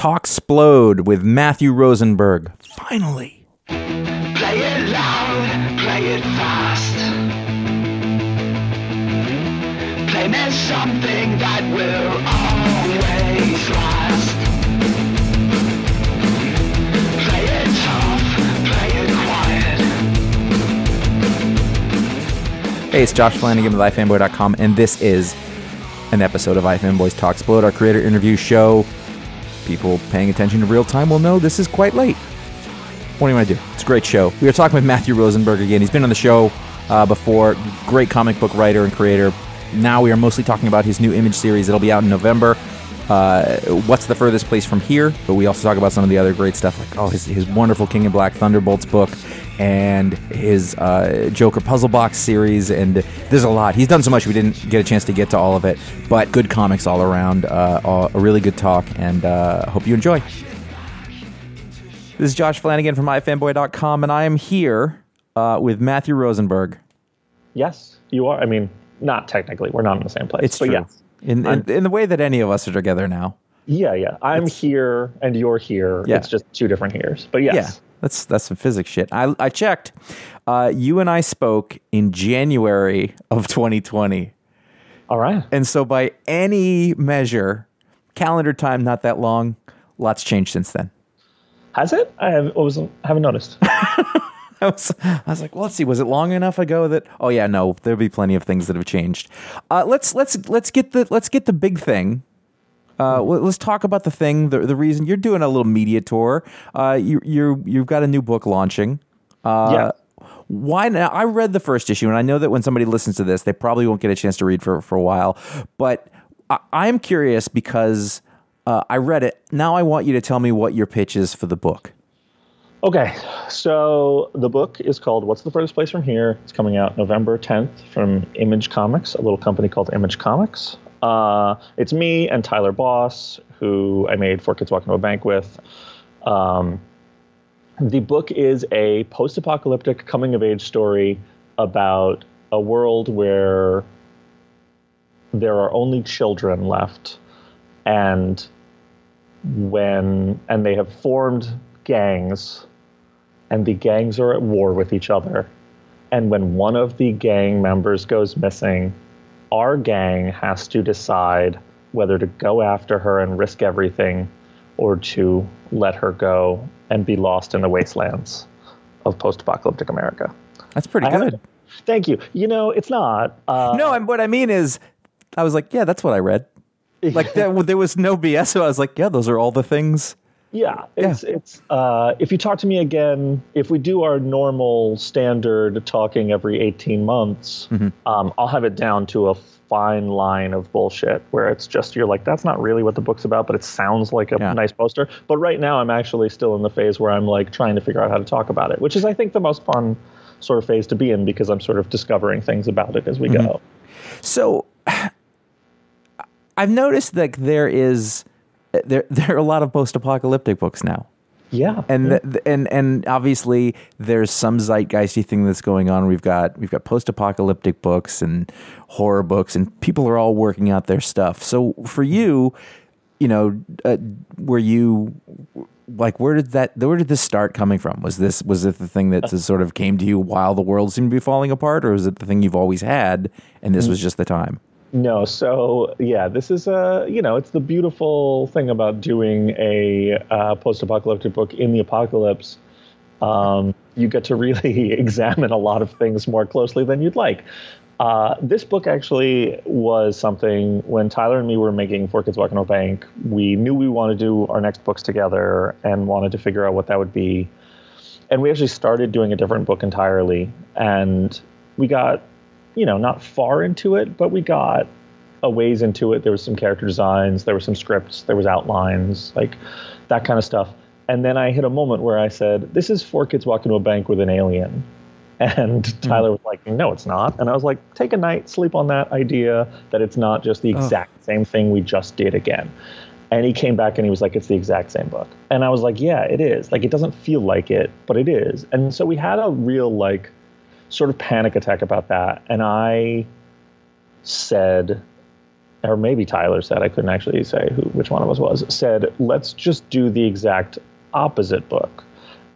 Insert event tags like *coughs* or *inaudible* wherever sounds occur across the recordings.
Talksplode with Matthew Rosenberg. Finally. Play it loud, play it fast. Play me something that will always last. Play it tough, play it quiet. Hey, it's Josh Flanagan with iFanboy.com, and this is an episode of iFanboys Talksplode, our creator interview show. People paying attention to real time will know this is quite late. What do you want to do? It's a great show. We are talking with Matthew Rosenberg again. He's been on the show uh, before. Great comic book writer and creator. Now we are mostly talking about his new image series that'll be out in November. Uh, what's the furthest place from here? But we also talk about some of the other great stuff, like oh, his, his wonderful King in Black Thunderbolts book and his uh, Joker puzzle box series. And there's a lot. He's done so much we didn't get a chance to get to all of it. But good comics all around. Uh, all- a really good talk, and uh, hope you enjoy. This is Josh Flanagan from ifanboy.com, and I am here uh, with Matthew Rosenberg. Yes, you are. I mean, not technically. We're not in the same place. It's true. yes. In, in, in the way that any of us are together now. Yeah, yeah. I'm here and you're here. Yeah. It's just two different here's. But yes. Yeah, that's that's some physics shit. I I checked. Uh, you and I spoke in January of 2020, All right. and so by any measure, calendar time not that long. Lots changed since then. Has it? I have, wasn't, haven't noticed. *laughs* I was, I was like, well, let's see. Was it long enough ago that? Oh yeah, no. There'll be plenty of things that have changed. Uh, let's let's let's get the let's get the big thing. Uh, let's talk about the thing. The, the reason you're doing a little media tour. Uh, you you you've got a new book launching. Uh, Yeah. Why now? I read the first issue, and I know that when somebody listens to this, they probably won't get a chance to read for for a while. But I, I'm curious because uh, I read it. Now I want you to tell me what your pitch is for the book. Okay, so the book is called What's the Furthest Place from Here? It's coming out November 10th from Image Comics, a little company called Image Comics. Uh, it's me and Tyler Boss, who I made Four Kids Walk Into a Bank with. Um, the book is a post apocalyptic coming of age story about a world where there are only children left and when and they have formed gangs and the gangs are at war with each other and when one of the gang members goes missing our gang has to decide whether to go after her and risk everything or to let her go and be lost in the wastelands of post-apocalyptic america That's pretty I good. thank you you know it's not uh, No, I'm, what I mean is, I was like, yeah, that's what I read. Like *laughs* there, there was no BS. So I was like, yeah, those are all the things. Yeah, it's it's. Uh, if you talk to me again, if we do our normal standard talking every eighteen months, um, I'll have it down to a fine line of bullshit where it's just you're like, that's not really what the book's about, but it sounds like a Yeah. nice poster. But right now, I'm actually still in the phase where I'm like trying to figure out how to talk about it, which is I think the most fun sort of phase to be in because I'm sort of discovering things about it as we go. So *sighs* I've noticed that there is there *laughs* there are a lot of post-apocalyptic books now. Yeah, and th- and and obviously there's some zeitgeisty thing that's going on. We've got we've got post-apocalyptic books and horror books, and people are all working out their stuff. So for you, you know, uh, were you like where did that where did this start coming from? Was this was it the thing that just sort of came to you while the world seemed to be falling apart, or was it the thing you've always had and this was just the time? No, so yeah, this is a you know it's the beautiful thing about doing a uh, post-apocalyptic book in the apocalypse. Um, you get to really *laughs* examine a lot of things more closely than you'd like. Uh, this book actually was something when Tyler and me were making Four Kids Walk Into a Bank. We knew we wanted to do our next books together and wanted to figure out what that would be. And we actually started doing a different book entirely, and we got you know, not far into it, but we got a ways into it. There was some character designs, there were some scripts, there was outlines, like that kind of stuff. And then I hit a moment where I said, "This is four kids walk into a bank with an alien." *laughs* And hmm. Tyler was like, "No, it's not." And I was like, "Take a night, sleep on that idea that it's not just the exact same thing we just did again." And he came back and he was like, "It's the exact same book." And I was like, "Yeah, it is. Like it doesn't feel like it, but it is." And so we had a real like sort of panic attack about that. And I said, or maybe Tyler said, I couldn't actually say who which one of us was, said, let's just do the exact opposite book.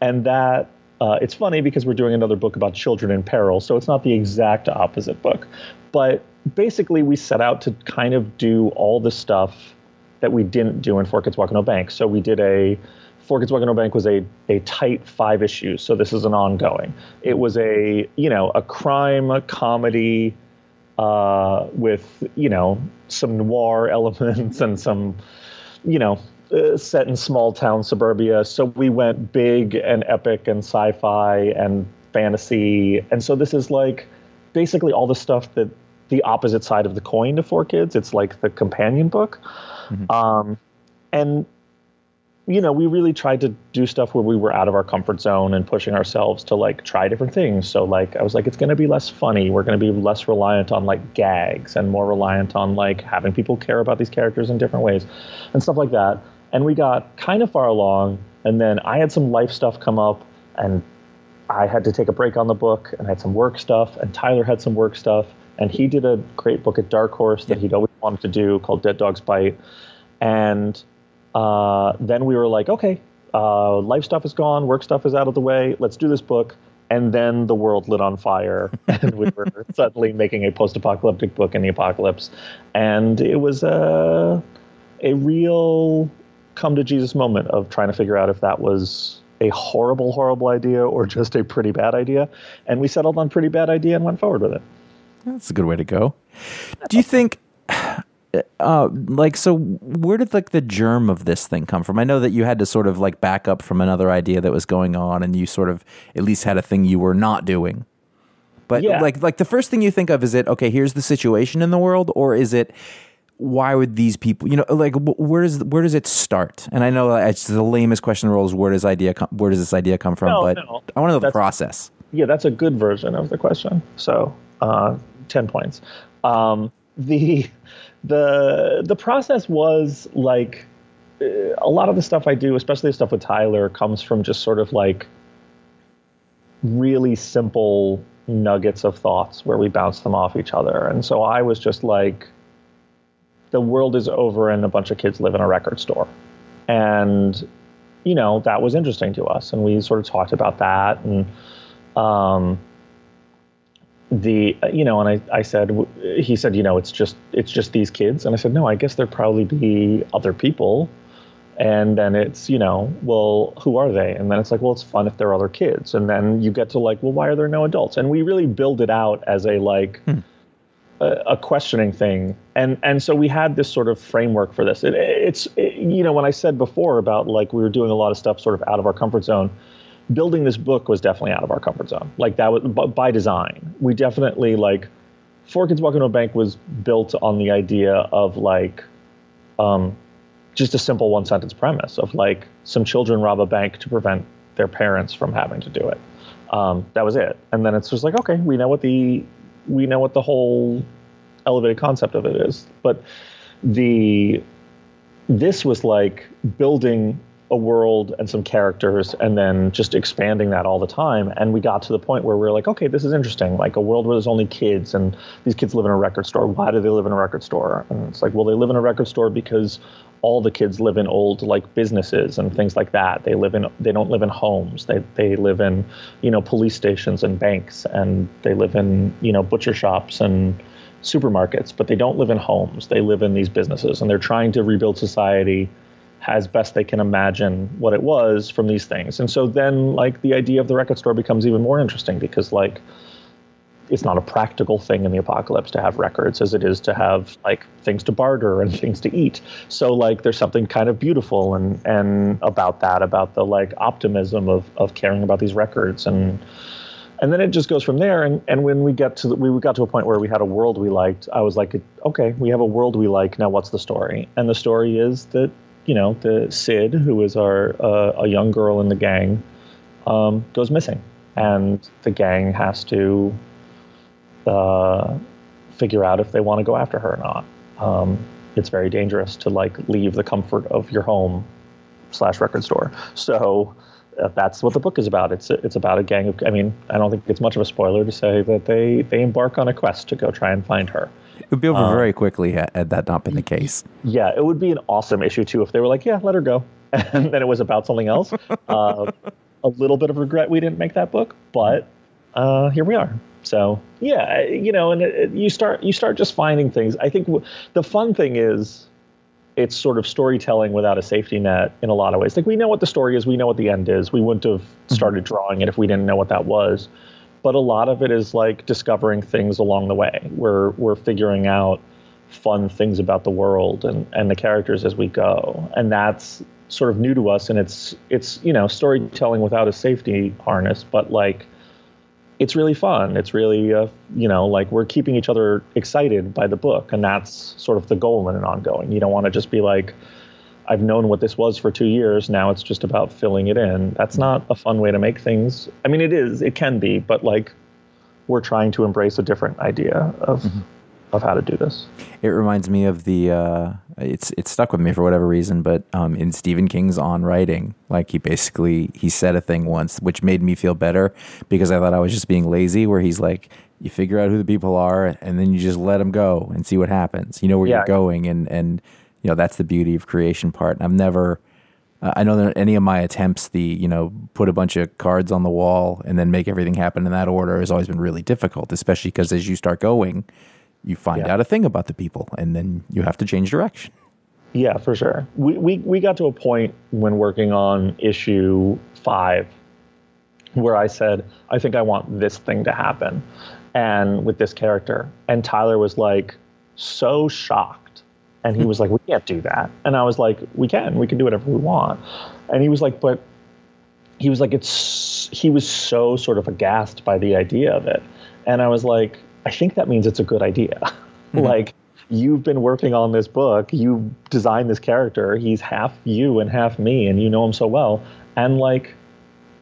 And that uh, it's funny because we're doing another book about children in peril, so it's not the exact opposite book. But basically, we set out to kind of do all the stuff that we didn't do in Four Kids Walking a Bank. So we did a Four Kids Walk Into Bank was a, a tight five issues. So this is an ongoing. It was a you know a crime comedy uh, with you know some noir *laughs* elements and some you know uh, set in small town suburbia. So we went big and epic and sci-fi and fantasy. And so this is like basically all the stuff that the opposite side of the coin to Four Kids. It's like the companion book. Um, and you know, we really tried to do stuff where we were out of our comfort zone and pushing ourselves to like try different things. So like I was like, it's going to be less funny. We're going to be less reliant on like gags and more reliant on like having people care about these characters in different ways and stuff like that. And we got kind of far along, and then I had some life stuff come up, and I had to take a break on the book, and I had some work stuff, and Tyler had some work stuff, and he did a great book at Dark Horse that he'd always wanted to do called Dead Dogs Bite, and uh, then we were like, okay, uh, life stuff is gone, work stuff is out of the way, let's do this book. And then the world lit on fire, *laughs* *laughs* and we were suddenly making a post-apocalyptic book in the apocalypse, and it was a a real come to Jesus moment of trying to figure out if that was a horrible, horrible idea or just a pretty bad idea. And we settled on pretty bad idea and went forward with it. That's a good way to go. Do you think, uh, like, so where did like the germ of this thing come from? I know that you had to sort of like back up from another idea that was going on, and you sort of at least had a thing you were not doing. But Yeah. like, like the first thing you think of is it okay? Here's the situation in the world, or is it? Why would these people, you know, like where does where does it start? And I know it's the lamest question in the world is where does idea come, where does this idea come from? No, but no. I want to know the process. Yeah, that's a good version of the question. So, uh, ten points. Um, the the the process was like uh, a lot of the stuff I do, especially the stuff with Tyler, comes from just sort of like really simple nuggets of thoughts where we bounce them off each other. And so I was just like, the world is over and a bunch of kids live in a record store. And, you know, that was interesting to us. And we sort of talked about that. And, um, the you know and I, I said he said you know it's just it's just these kids. And i said no i guess there'd probably be other people. And then it's you know well who are they? And then it's like well it's fun if there are other kids. And then you get to like well why are there no adults? And we really build it out as a like hmm. a, a questioning thing. And and so we had this sort of framework for this. It, it's it, you know when i said before about like we were doing a lot of stuff sort of out of our comfort zone building this book was definitely out of our comfort zone like that was by design we definitely like four kids Walk Into a bank was built on the idea of like um, just a simple one sentence premise of like some children rob a bank to prevent their parents from having to do it. Um, that was it. And then it's just like, okay, we know what the we know what the whole elevated concept of it is. But the this was like building a world and some characters and then just expanding that all the time. And we got to the point where we are like okay this is interesting. Like a world where there's only kids and these kids live in a record store. Why do they live in a record store? And it's like well they live in a record store because all the kids live in old like businesses and things like that. They live in they don't live in homes. They they live in you know police stations and banks and they live in you know butcher shops and supermarkets but they don't live in homes. They live in these businesses and they're trying to rebuild society as best they can imagine what it was from these things. And so then like the idea of the record store becomes even more interesting because like it's not a practical thing in the apocalypse to have records as it is to have like things to barter and *laughs* things to eat. So like there's something kind of beautiful and and about that about the like optimism of of caring about these records and and then it just goes from there and and when we get to the, we got to a point where we had a world we liked i was like okay we have a world we like now what's the story and the story is that you know the sid who is our uh, a young girl in the gang um, goes missing and the gang has to uh, figure out if they want to go after her or not um, it's very dangerous to like leave the comfort of your home slash record store so uh, that's what the book is about. It's it's about a gang of. I mean, I don't think it's much of a spoiler to say that they they embark on a quest to go try and find her. Would be over very quickly had, had that not been the case. Yeah, it would be an awesome issue too if they were like, yeah, let her go, *laughs* and then it was about something else. Uh, a little bit of regret we didn't make that book, but uh, here we are. So yeah, you know, and it, it- you start you start just finding things. I think w- the fun thing is it's sort of storytelling without a safety net in a lot of ways. Like we know what the story is, we know what the end is. We wouldn't have started drawing it if we didn't know what that was. But a lot of it is like discovering things along the way. We're we're figuring out fun things about the world and, and the characters as we go. And that's sort of new to us and it's it's, you know, storytelling without a safety harness, but like it's really fun. It's really, uh, you know, like we're keeping each other excited by the book, and that's sort of the goal in an ongoing. You don't want to just be like, I've known what this was for two years. Now it's just about filling it in. That's not a fun way to make things. I mean, it is. It can be, but like, we're trying to embrace a different idea of of how to do this. It reminds me of the. Uh, it's it stuck with me for whatever reason, but um, in Stephen King's On Writing, like he basically he said a thing once which made me feel better because I thought I was just being lazy. Where he's like, you figure out who the people are, and then you just let them go and see what happens. You know where Yeah. you're going, and and you know that's the beauty of creation part. And I've never. Uh, I know that any of my attempts, the you know, put a bunch of cards on the wall and then make everything happen in that order, has always been really difficult. Especially because as you start going, you find Yeah. out a thing about the people, and then you have to change direction. Yeah, for sure. We, we we got to a point when working on issue five where I said, I think I want this thing to happen and with this character. And Tyler was like so shocked. And he hmm. was like, We can't do that. And I was like, We can, we can do whatever we want. And he was like, But he was like, It's he was so sort of aghast by the idea of it. And I was like, I think that means it's a good idea. Hmm. *laughs* like you've been working on this book, you designed this character, he's half you and half me, and you know him so well. And like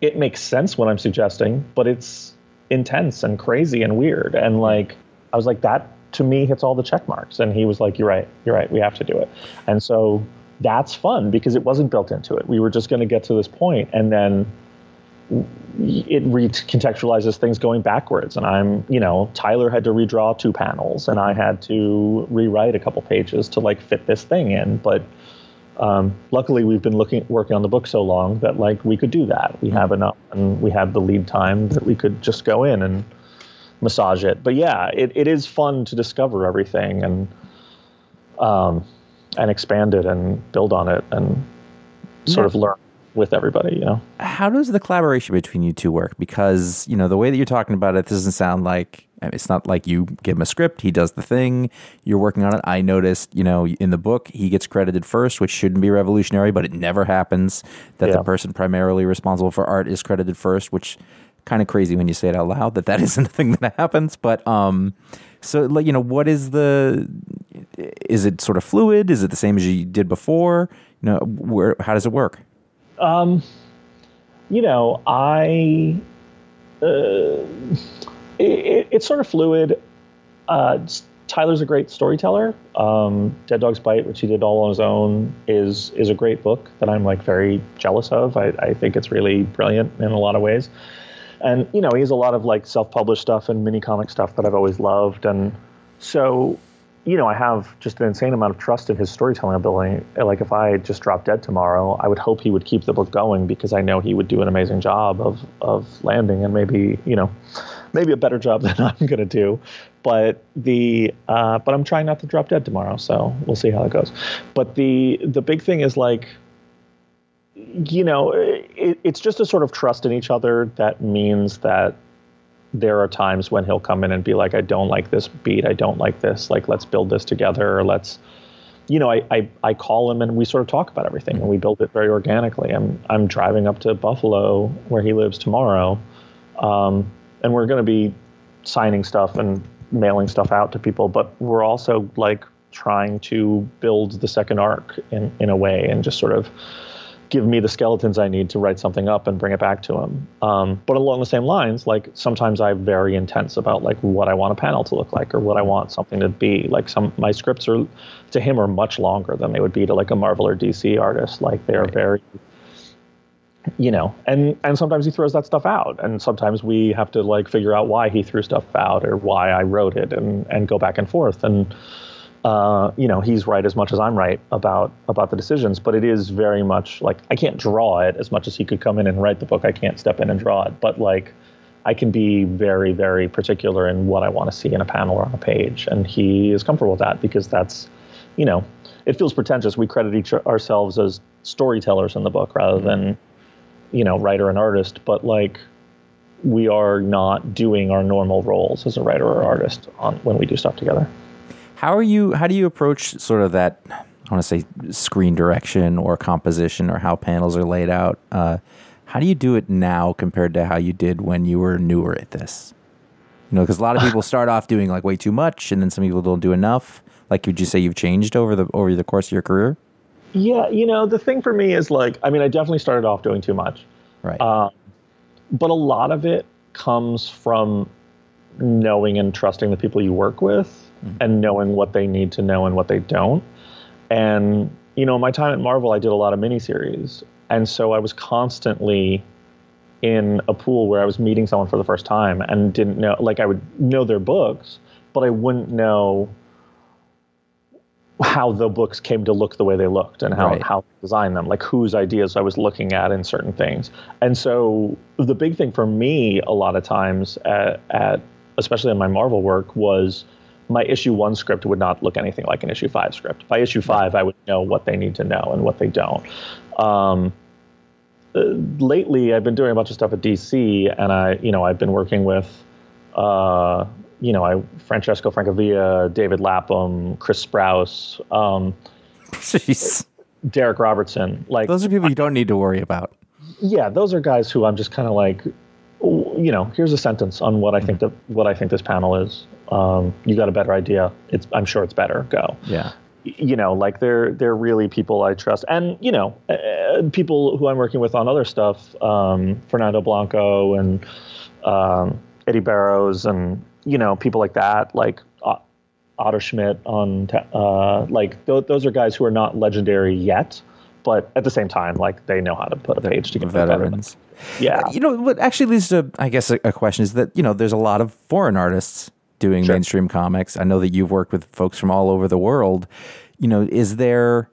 it makes sense what I'm suggesting, but it's intense and crazy and weird. And like I was like, that to me hits all the check marks. And he was like, You're right, you're right, we have to do it. And so that's fun because it wasn't built into it. We were just gonna get to this point and then it recontextualizes things going backwards. And I'm, you know, Tyler had to redraw two panels and I had to rewrite a couple pages to like fit this thing in. But um, luckily, we've been looking working on the book so long that like we could do that. We have enough, and we had the lead time that we could just go in and massage it. But yeah, it, it is fun to discover everything and um, and expand it and build on it and sort of learn with everybody. You know, How does the collaboration between you two work? Because you know the way that you're talking about it doesn't sound like it's not like you give him a script, he does the thing, you're working on it. I noticed, you know, in the book he gets credited first, which shouldn't be revolutionary, but it never happens that Yeah. the person primarily responsible for art is credited first, which kind of crazy when you say it out loud that that isn't *laughs* a thing that happens. But um, so like you know, what is the? Is it sort of fluid? Is it the same as you did before? You know, where how does it work? Um, you know, I uh, it, it's sort of fluid. Uh, Tyler's a great storyteller. Um, Dead Dog's Bite, which he did all on his own, is is a great book that I'm like very jealous of. I, I think it's really brilliant in a lot of ways. And you know, he has a lot of like self-published stuff and mini comic stuff that I've always loved. And so, you know, I have just an insane amount of trust in his storytelling ability. Like if I just dropped dead tomorrow, I would hope he would keep the book going because I know he would do an amazing job of of landing and maybe you know, maybe a better job *laughs* than I'm going to do. But the uh, but I'm trying not to drop dead tomorrow, so we'll see how it goes. But the the big thing is like you know, it, it's just a sort of trust in each other that means that there are times when he'll come in and be like, I don't like this beat. I don't like this. Like, let's build this together. Let's, you know, I, I, I call him and we sort of talk about everything and we build it very organically. I'm, I'm driving up to Buffalo where he lives tomorrow. Um, and we're going to be signing stuff and mailing stuff out to people, but we're also like trying to build the second arc in, in a way and just sort of give me the skeletons I need to write something up and bring it back to him. Um, but along the same lines, like sometimes I'm very intense about like what I want a panel to look like or what I want something to be. Like some my scripts are to him are much longer than they would be to like a Marvel or DC artist. Like they are very you know and and sometimes he throws that stuff out and sometimes we have to like figure out why he threw stuff out or why i wrote it and and go back and forth and uh, you know he's right as much as i'm right about about the decisions but it is very much like i can't draw it as much as he could come in and write the book. I can't step in and draw it but like i can be very very particular in what i want to see in a panel or on a page and he is comfortable with that because that's you know it feels pretentious. We credit each ourselves as storytellers in the book rather than you know writer and artist but like we are not doing our normal roles as a writer or artist on when we do stuff together How are you? How do you approach sort of that? I want to say screen direction or composition or how panels are laid out. Uh, how do you do it now compared to how you did when you were newer at this? You know, because a lot of *laughs* people start off doing like way too much, and then some people don't do enough. Like, would you say you've changed over the over the course of your career? yeah you know the thing for me is like i mean i definitely started off doing too much Right. but a lot of it comes from knowing and trusting the people you work with Mm-hmm. and knowing what they need to know and what they don't. And you know, my time at Marvel, I did a lot of miniseries, and so I was constantly in a pool where I was meeting someone for the first time and didn't know. Like I would know their books, but I wouldn't know how the books came to look the way they looked and how Right. how design them, like whose ideas I was looking at in certain things. And so the big thing for me a lot of times at, at especially in my Marvel work was my issue one script would not look anything like an issue five script. By issue five, I would know what they need to know and what they don't. Um, uh, lately, I've been doing a bunch of stuff at DC, and I, you know, I've been working with, uh, you know, I Francesco Francavilla, David Lapham, Chris Sprouse, um, Jeez. Darick Robertson. Like Those are people you don't need to worry about. yeah, those are guys who I'm just kind of like, you know, here's a sentence on what I think that what I think this panel is. Um, you got a better idea. It's I'm sure it's better. Go. Yeah. You know, like they're they're really people I trust, and you know, uh, people who I'm working with on other stuff, um, Fernando Blanco and um, Eddy Barrows, and you know, people like that, like. Uh, Otto Schmidt on, uh, like th- those are guys who are not legendary yet, but at the same time, like they know how to put a page together. Veterans. Yeah, You know, what actually leads to, I guess, a, a question is that, you know, there's a lot of foreign artists doing Sure. mainstream comics. I know that you've worked with folks from all over the world. You know, is there,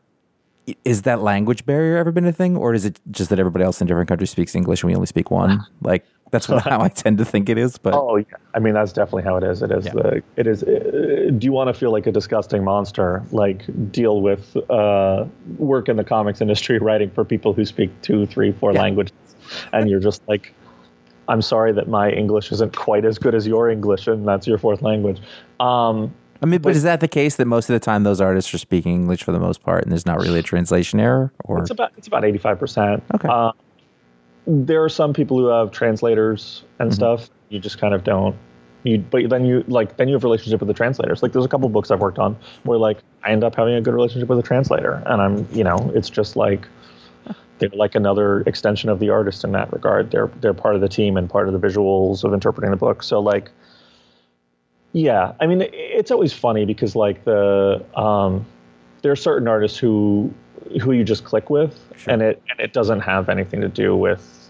is that language barrier ever been a thing? Or is it just that everybody else in different countries speaks English and we only speak one? *laughs* Like, that's what, how I tend to think it is. But Oh yeah, I mean that's definitely how it is. It is the it is. Uh, do you want to feel like a disgusting monster? Like deal with uh, work in the comics industry, *laughs* writing for people who speak two, three, four languages, and you're just like, I'm sorry that my English isn't quite as good as your English, and that's your fourth language. Um, I mean, but is that the case that most of the time those artists are speaking English for the most part and there's not really a translation error? Or It's about it's about eighty five percent. Okay. Uh, there are some people who have translators and stuff. You just kind of don't. You but then you like then you have a relationship with the translators. Like there's a couple books I've worked on where like I end up having a good relationship with a translator, and I'm you know it's just like they're like another extension of the artist in that regard. They're they're part of the team and part of the visuals of interpreting the book. So like. Yeah, I mean, it's always funny because like the um, there are certain artists who who you just click with, and it and it doesn't have anything to do with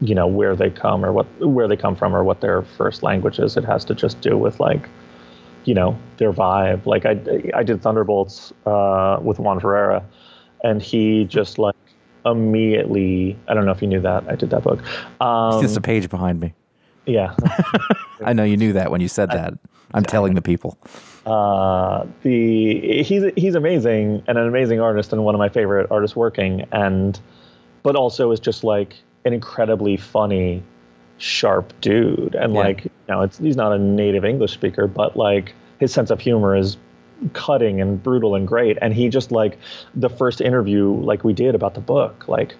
you know where they come or what where they come from or what their first language is. It has to just do with like you know their vibe. Like I I did Thunderbolts uh, with Juan Ferreyra, and he just like immediately. I don't know if you knew that I did that book. Um, There's a page behind me. yeah. *laughs* I know you knew that when you said that. I'm telling the people. uh, the he's he's amazing and an amazing artist and one of my favorite artists working and but also is just like an incredibly funny sharp dude and Yeah. like you know it's he's not a native english speaker but like his sense of humor is cutting and brutal and great. And he just like the first interview like we did about the book like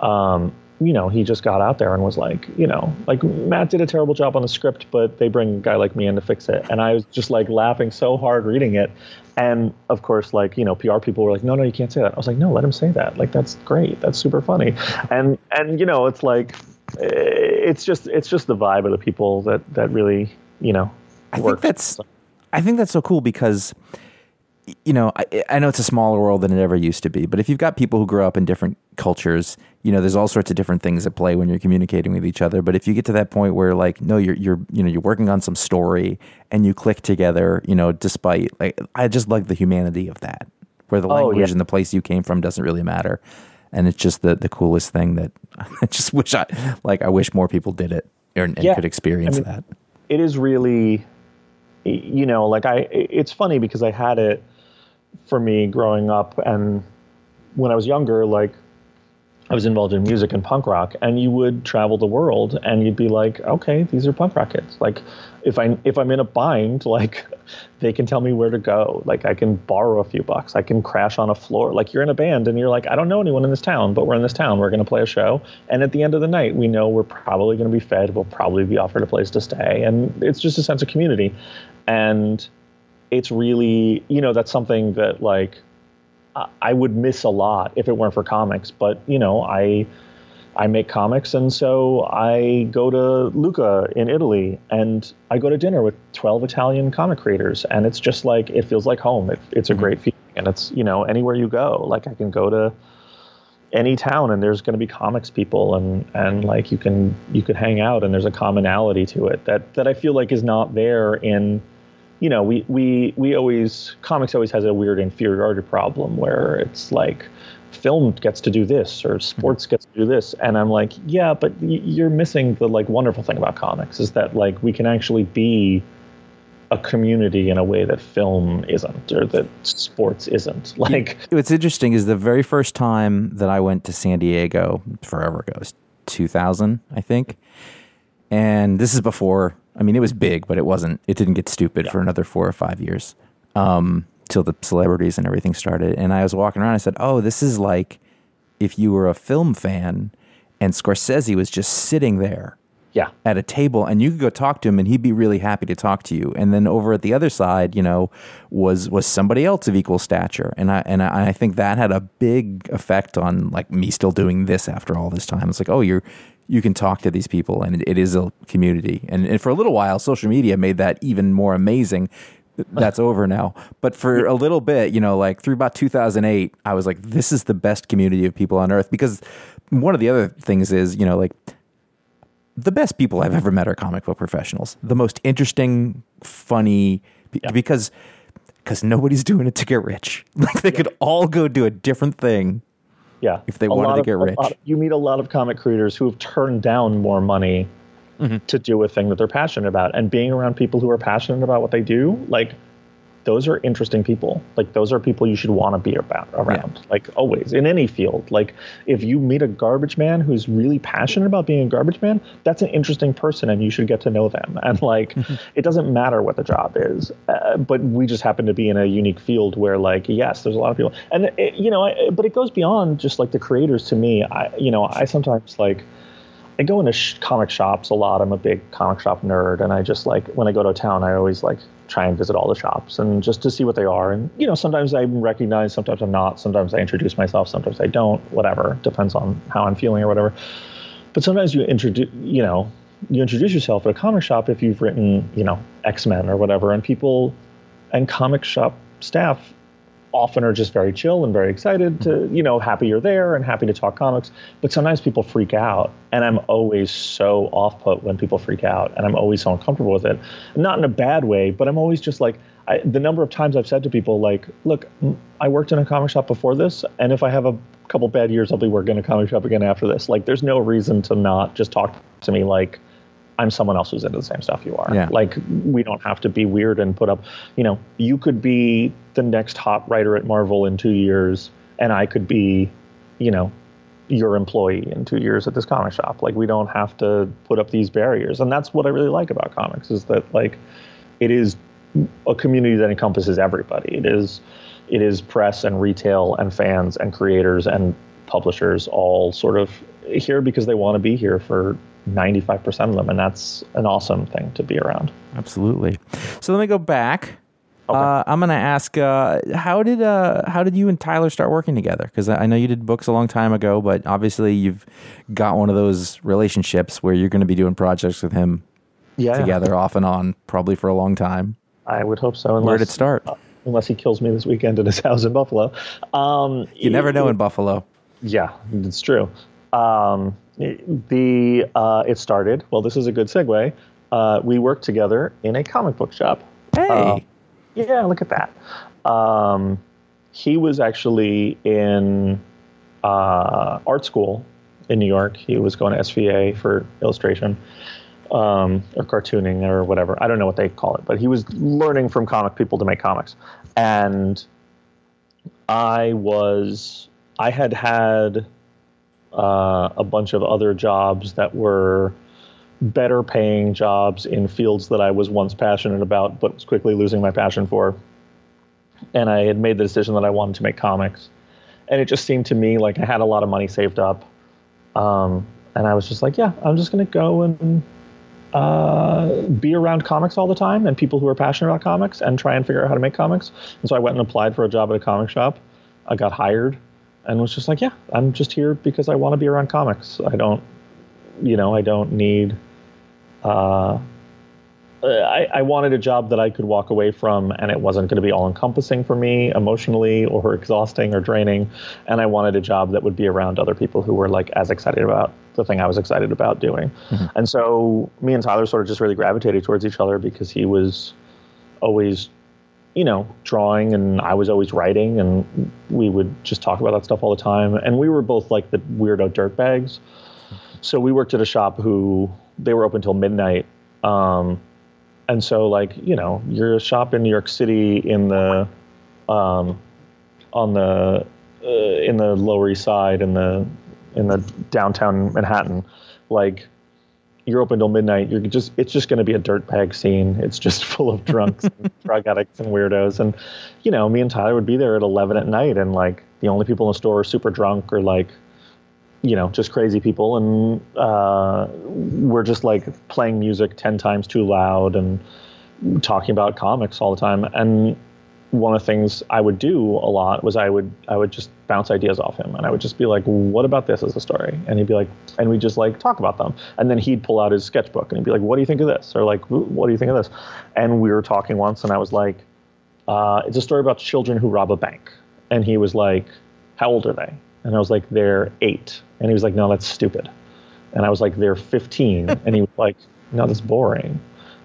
um you know he just got out there and was like you know like matt did a terrible job on the script but they bring a guy like me in to fix it. And i was just like laughing so hard reading it. And of course like you know pr people were like no no you can't say that. I was like no let him say that. Like that's great. That's super funny. And and you know it's like eh, it's just it's just the vibe of the people that that really you know I think that's I think that's so cool because you know I, I know it's a smaller world than it ever used to be, but if you've got people who grow up in different cultures, you know there's all sorts of different things at play when you're communicating with each other. But if you get to that point where like no, you're you're you know you're working on some story and you click together, you know, despite like I just like the humanity of that, where the Oh, language yeah. and the place you came from doesn't really matter. And it's just the, the coolest thing that *laughs* I just wish I like. I wish more people did it and, and Yeah. could experience mean, that. it is really you know like i it's funny because i had it for me growing up and when i was younger like i was involved in music and punk rock and you would travel the world and you'd be like okay these are punk rock kids. Like if i if i'm in a bind *laughs* like they can tell me where to go. Like i can borrow a few bucks. I can crash on a floor. Like you're in a band and you're like i don't know anyone in this town but we're in this town. We're going to play a show. And at the end of the night we know we're probably going to be fed. We'll probably be offered a place to stay. And it's just a sense of community and it's really you know that's something that like I- would miss a lot if it weren't for comics. But you know, I I make comics, and so I go to Lucca in Italy, and I go to dinner with twelve Italian comic creators, and it's just like it feels like home. It, it's a mm-hmm. great feeling, and it's you know anywhere you go, like I can go to any town and there's going to be comics people and and like you can you could hang out and there's a commonality to it that that I feel like is not there in you know we we we always comics always has a weird inferiority problem where it's like film gets to do this or mm-hmm. sports gets to do this and I'm like yeah but y- you're missing the like wonderful thing about comics is that like we can actually be a community in a way that film isn't or that sports isn't. *laughs* Like What's interesting is the very first time that I went to San Diego forever ago, it was 2000, I think. And this is before, I mean, it was big, but it wasn't, it didn't get stupid for another four or five years um, till the celebrities and everything started. And I was walking around, I said, oh, this is like if you were a film fan and Scorsese was just sitting there yeah. at a table and you could go talk to him and he'd be really happy to talk to you. And then over at the other side you know was was somebody else of equal stature. And i and i, I think that had a big effect on like me still doing this after all this time. It's like oh you're you can talk to these people and it, it is a community. And, and for a little while social media made that even more amazing. *laughs* That's over now. But for a little bit you know like through about 2008 i was like this is the best community of people on earth. Because one of the other things is you know like the best people I've ever met are comic book professionals. The most interesting, funny, be- because because nobody's doing it to get rich. *laughs* Like they could all go do a different thing. Yeah. If they A wanted to get a rich. lot- you meet a lot of comic creators who have turned down more money Mm-hmm. to do a thing that they're passionate about. And being around people who are passionate about what they do, like those are interesting people. Like those are people you should want to be about around. Like always in any field. Like if you meet a garbage man who's really passionate about being a garbage man, that's an interesting person and you should get to know them. And like *laughs* it doesn't matter what the job is, uh, but we just happen to be in a unique field where like yes, there's a lot of people. And it, you know, I, but it goes beyond just like the creators to me. I you know, I sometimes like I go into sh- comic shops a lot. I'm a big comic shop nerd, and I just like when I go to a town, I always like try and visit all the shops and just to see what they are. And you know, sometimes I'm recognized, sometimes I'm not. Sometimes I introduce myself, sometimes I don't. Whatever, depends on how I'm feeling or whatever. But sometimes you introduce, you know, you introduce yourself at a comic shop if you've written, you know, X Men or whatever, and people and comic shop staff often are just very chill and very excited to, mm-hmm. you know, happy you're there and happy to talk comics. But sometimes people freak out. And I'm always so off put when people freak out. And I'm always so uncomfortable with it. Not in a bad way, but I'm always just like, I, the number of times I've said to people, like, look, I worked in a comic shop before this. And if I have a couple bad years, I'll be working in a comic shop again after this. Like, there's no reason to not just talk to me like, I'm someone else who's into the same stuff you are. Yeah. Like we don't have to be weird and put up, you know, you could be the next hot writer at Marvel in 2 years and I could be, you know, your employee in 2 years at this comic shop. Like we don't have to put up these barriers. And that's what I really like about comics is that like it is a community that encompasses everybody. It is it is press and retail and fans and creators and publishers all sort of here because they want to be here for 95% of them and that's an awesome thing to be around. Absolutely. So let me go back. Uh, I'm going to ask, uh, how did uh, how did you and Tyler start working together? Because I I know you did books a long time ago, but obviously you've got one of those relationships where you're going to be doing projects with him Yeah. together, off and on, probably for a long time. I would hope so unless Where did it start? unless he kills me this weekend at his *laughs* house in Buffalo. Um, You never know in Buffalo. Yeah, it's true. Um, the uh, it started. Well, this is a good segue. Uh, we worked together in a comic book shop. Hey, Uh, yeah, look at that. Um, he was actually in uh, art school in New York. He was going to SVA for illustration um, or cartooning or whatever. I don't know what they call it, but he was learning from comic people to make comics. And I was, I had had uh, a bunch of other jobs that were better paying jobs in fields that I was once passionate about, but was quickly losing my passion for. And I had made the decision that I wanted to make comics. And it just seemed to me like I had a lot of money saved up. Um, and I was just like, yeah, I'm just going to go and uh, be around comics all the time and people who are passionate about comics and try and figure out how to make comics. And so I went and applied for a job at a comic shop. I got hired and was just like, yeah, I'm just here because I want to be around comics. I don't, you know, I don't need. Uh, I, I wanted a job that I could walk away from, and it wasn't going to be all encompassing for me emotionally or exhausting or draining. And I wanted a job that would be around other people who were like as excited about the thing I was excited about doing. And so me and Tyler sort of just really gravitated towards each other because he was always you know, drawing and I was always writing and we would just talk about that stuff all the time. And we were both like the weirdo dirtbags. So we worked at a shop who they were open till midnight. Um, and so like you know you're a shop in New York City in the um, on the uh, in the Lower East Side in the in the downtown Manhattan, like you're open till midnight. You're just it's just going to be a dirtbag scene. It's just *laughs* full of drunks, *laughs* and drug addicts, and weirdos. And you know, me and Tyler would be there at eleven at night, and like the only people in the store are super drunk or like you know just crazy people, and uh, we're just like playing music ten times too loud and talking about comics all the time. And one of the things I would do a lot was I would I would just bounce ideas off him and I would just be like, "What about this as a story?" And he'd be like, and we'd just like talk about them. And then he'd pull out his sketchbook and he'd be like, "What do you think of this?" Or like, "What do you think of this?" And we were talking once, and I was like, uh, "It's a story about children who rob a bank." And he was like, "How old are they?" And I was like, "They're eight. And he was like, "No, that's stupid." And I was like, "They're 15." and he was like, "No, that's boring."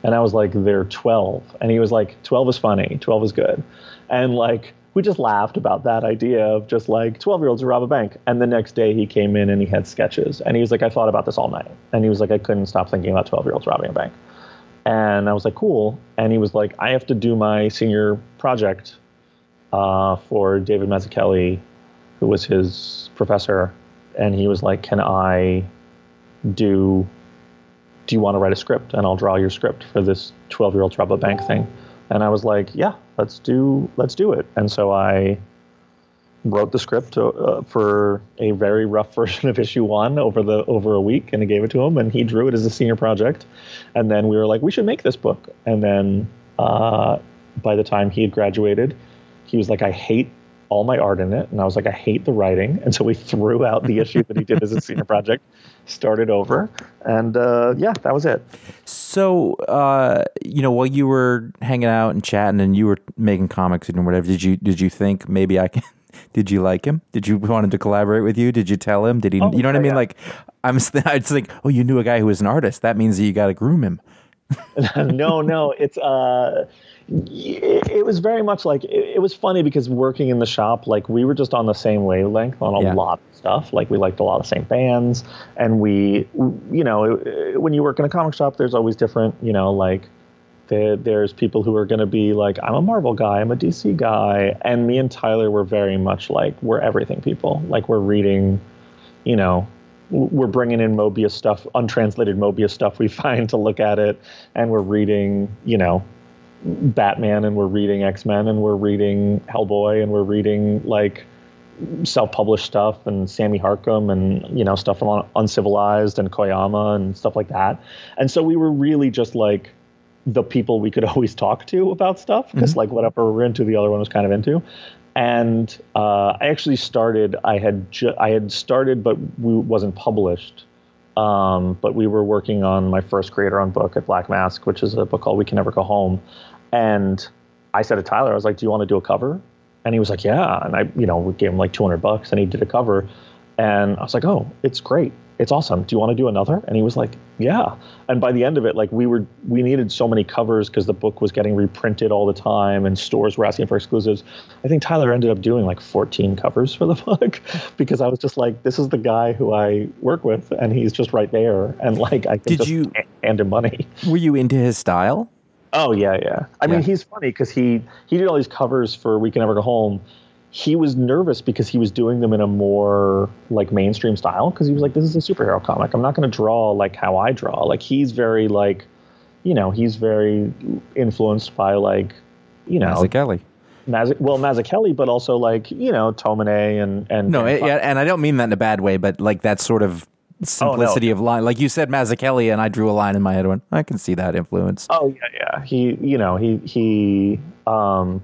And I was like, they're 12. And he was like, 12 is funny. 12 is good. And like, we just laughed about that idea of just like 12 year olds rob a bank. And the next day he came in and he had sketches. And he was like, I thought about this all night. And he was like, I couldn't stop thinking about 12 year olds robbing a bank. And I was like, cool. And he was like, I have to do my senior project uh, for David Mazzucchelli, who was his professor. And he was like, Can I do do you want to write a script and I'll draw your script for this 12 year old trouble bank thing? And I was like, yeah, let's do, let's do it. And so I wrote the script uh, for a very rough *laughs* version of issue one over the, over a week and I gave it to him and he drew it as a senior project. And then we were like, we should make this book. And then, uh, by the time he had graduated, he was like, I hate all my art in it. And I was like, I hate the writing. And so we threw out the issue that he did as a senior *laughs* project, started over. And uh, yeah, that was it. So, uh, you know, while you were hanging out and chatting and you were making comics and whatever, did you did you think maybe I can? *laughs* Did you like him? Did you want him to collaborate with you? Did you tell him? Did he? Oh, you know what I mean? yeah. Like, I'm. *laughs* I just think, oh, you knew a guy who was an artist. That means that you got to groom him. *laughs* no, no, it's uh, it was very much like it, it was funny because working in the shop, like we were just on the same wavelength on a Yeah. lot of stuff. Like we liked a lot of the same bands, and we, you know, when you work in a comic shop, there's always different, you know, like. There, there's people who are going to be like, I'm a Marvel guy, I'm a DC guy, and me and Tyler were very much like we're everything people. Like we're reading, you know, we're bringing in Moebius stuff, untranslated Moebius stuff we *laughs* find to look at it, and we're reading, you know, Batman, and we're reading X Men, and we're reading Hellboy, and we're reading like self-published stuff and Sammy Harkham and you know stuff on Uncivilized and Koyama and stuff like that. And so we were really just like the people we could *laughs* always talk to about stuff because like whatever we're into, the other one was kind of into. And uh, I actually started. I had ju- I had started, but we wasn't published. Um, but we were working on my first creator on book at Black Mask, which is a book called We Can Never Go Home. And I said to Tyler, I was like, "Do you want to do a cover?" And he was like, "Yeah." And I, you know, we gave him like 200 bucks, and he did a cover. And I was like, "Oh, it's great. It's awesome. Do you want to do another?" And he was like, "Yeah." And by the end of it, like we were, we needed so many covers because the book was getting reprinted all the time, and stores were asking for exclusives. I think Tyler ended up doing like 14 covers for the *laughs* book because I was just like, "This is the guy who I work with, and he's just right there." And like, I could Did just you- hand him money. Were you into his style? Oh yeah, yeah. I mean, he's funny because he he did all these covers for We Can Never Go Home. He was nervous because he was doing them in a more like mainstream style because he was like, "This is a superhero comic. I'm not going to draw like how I draw." Like he's very like, you know, he's very influenced by like, you know, Mazzucchelli. Mazz- well Mazzucchelli, but also like you know Tomine and and No, and it, yeah, and I don't mean that in a bad way, but like that sort of simplicity of line. Like you said, Mazzucchelli, and I drew a line in my head. and Went, I can see that influence. Oh yeah, yeah. He, you know, he he, um,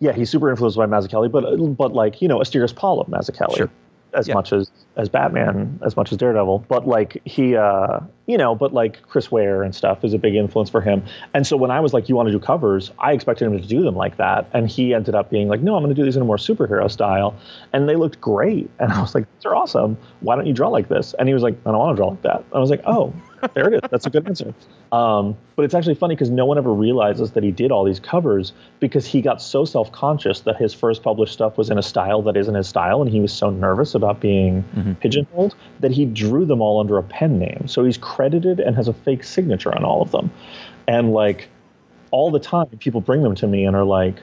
yeah, he's super influenced by Mazzucchelli, but but like you know, Asterios Polyp Mazzucchelli, Sure. As Yeah. much as as Batman, as much as Daredevil. But like he, uh, you know, but like Chris Ware and stuff is a big influence for him. And so when I was like, you want to do covers, I expected him to do them like that, and he ended up being like, no, I'm going to do these in a more superhero style, and they looked great. And I was like, these are awesome. Why don't you draw like this? And he was like, I don't want to draw like that. I was like, oh, there it is. That's a good answer. Um, but it's actually funny because no one ever realizes that he did all these covers because he got so self conscious that his first published stuff was in a style that isn't his style, and he was so nervous about being pigeonholed that he drew them all under a pen name. So he's credited and has a fake signature on all of them. and like all the time people bring them to me and are like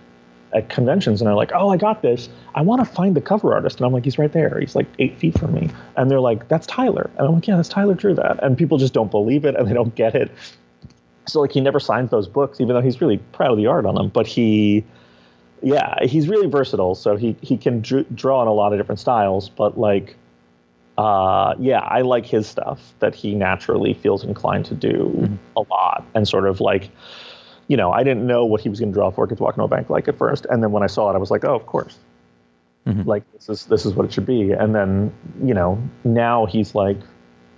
at conventions and they're like oh i got this. I want to find the cover artist. And i'm like he's right there. He's like eight feet from me. And they're like that's tyler. And i'm like yeah that's tyler drew that. And people just don't believe it and they don't get it. So like he never signs those books even though he's really proud of the art on them but he yeah he's really versatile so he he can dr- draw in a lot of different styles but like uh, yeah, I like his stuff that he naturally feels inclined to do Mm-hmm. a lot, and sort of like, you know, I didn't know what he was going to draw for Walk Into Bank like at first, and then when I saw it, I was like, oh, of course, Mhm. like this is this is what it should be, and then you know, now he's like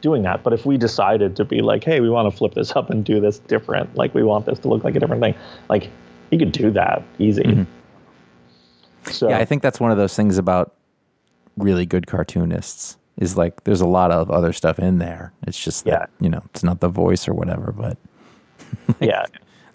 doing that. But if we decided to be like, hey, we want to flip this up and do this different, like we want this to look like a different thing, like he could do that easy. So Mm-hmm. Yeah, I think that's one of those things about really good cartoonists is like there's a lot of other stuff in there. It's just that, Yeah. you know, it's not the voice or whatever, but *laughs* yeah,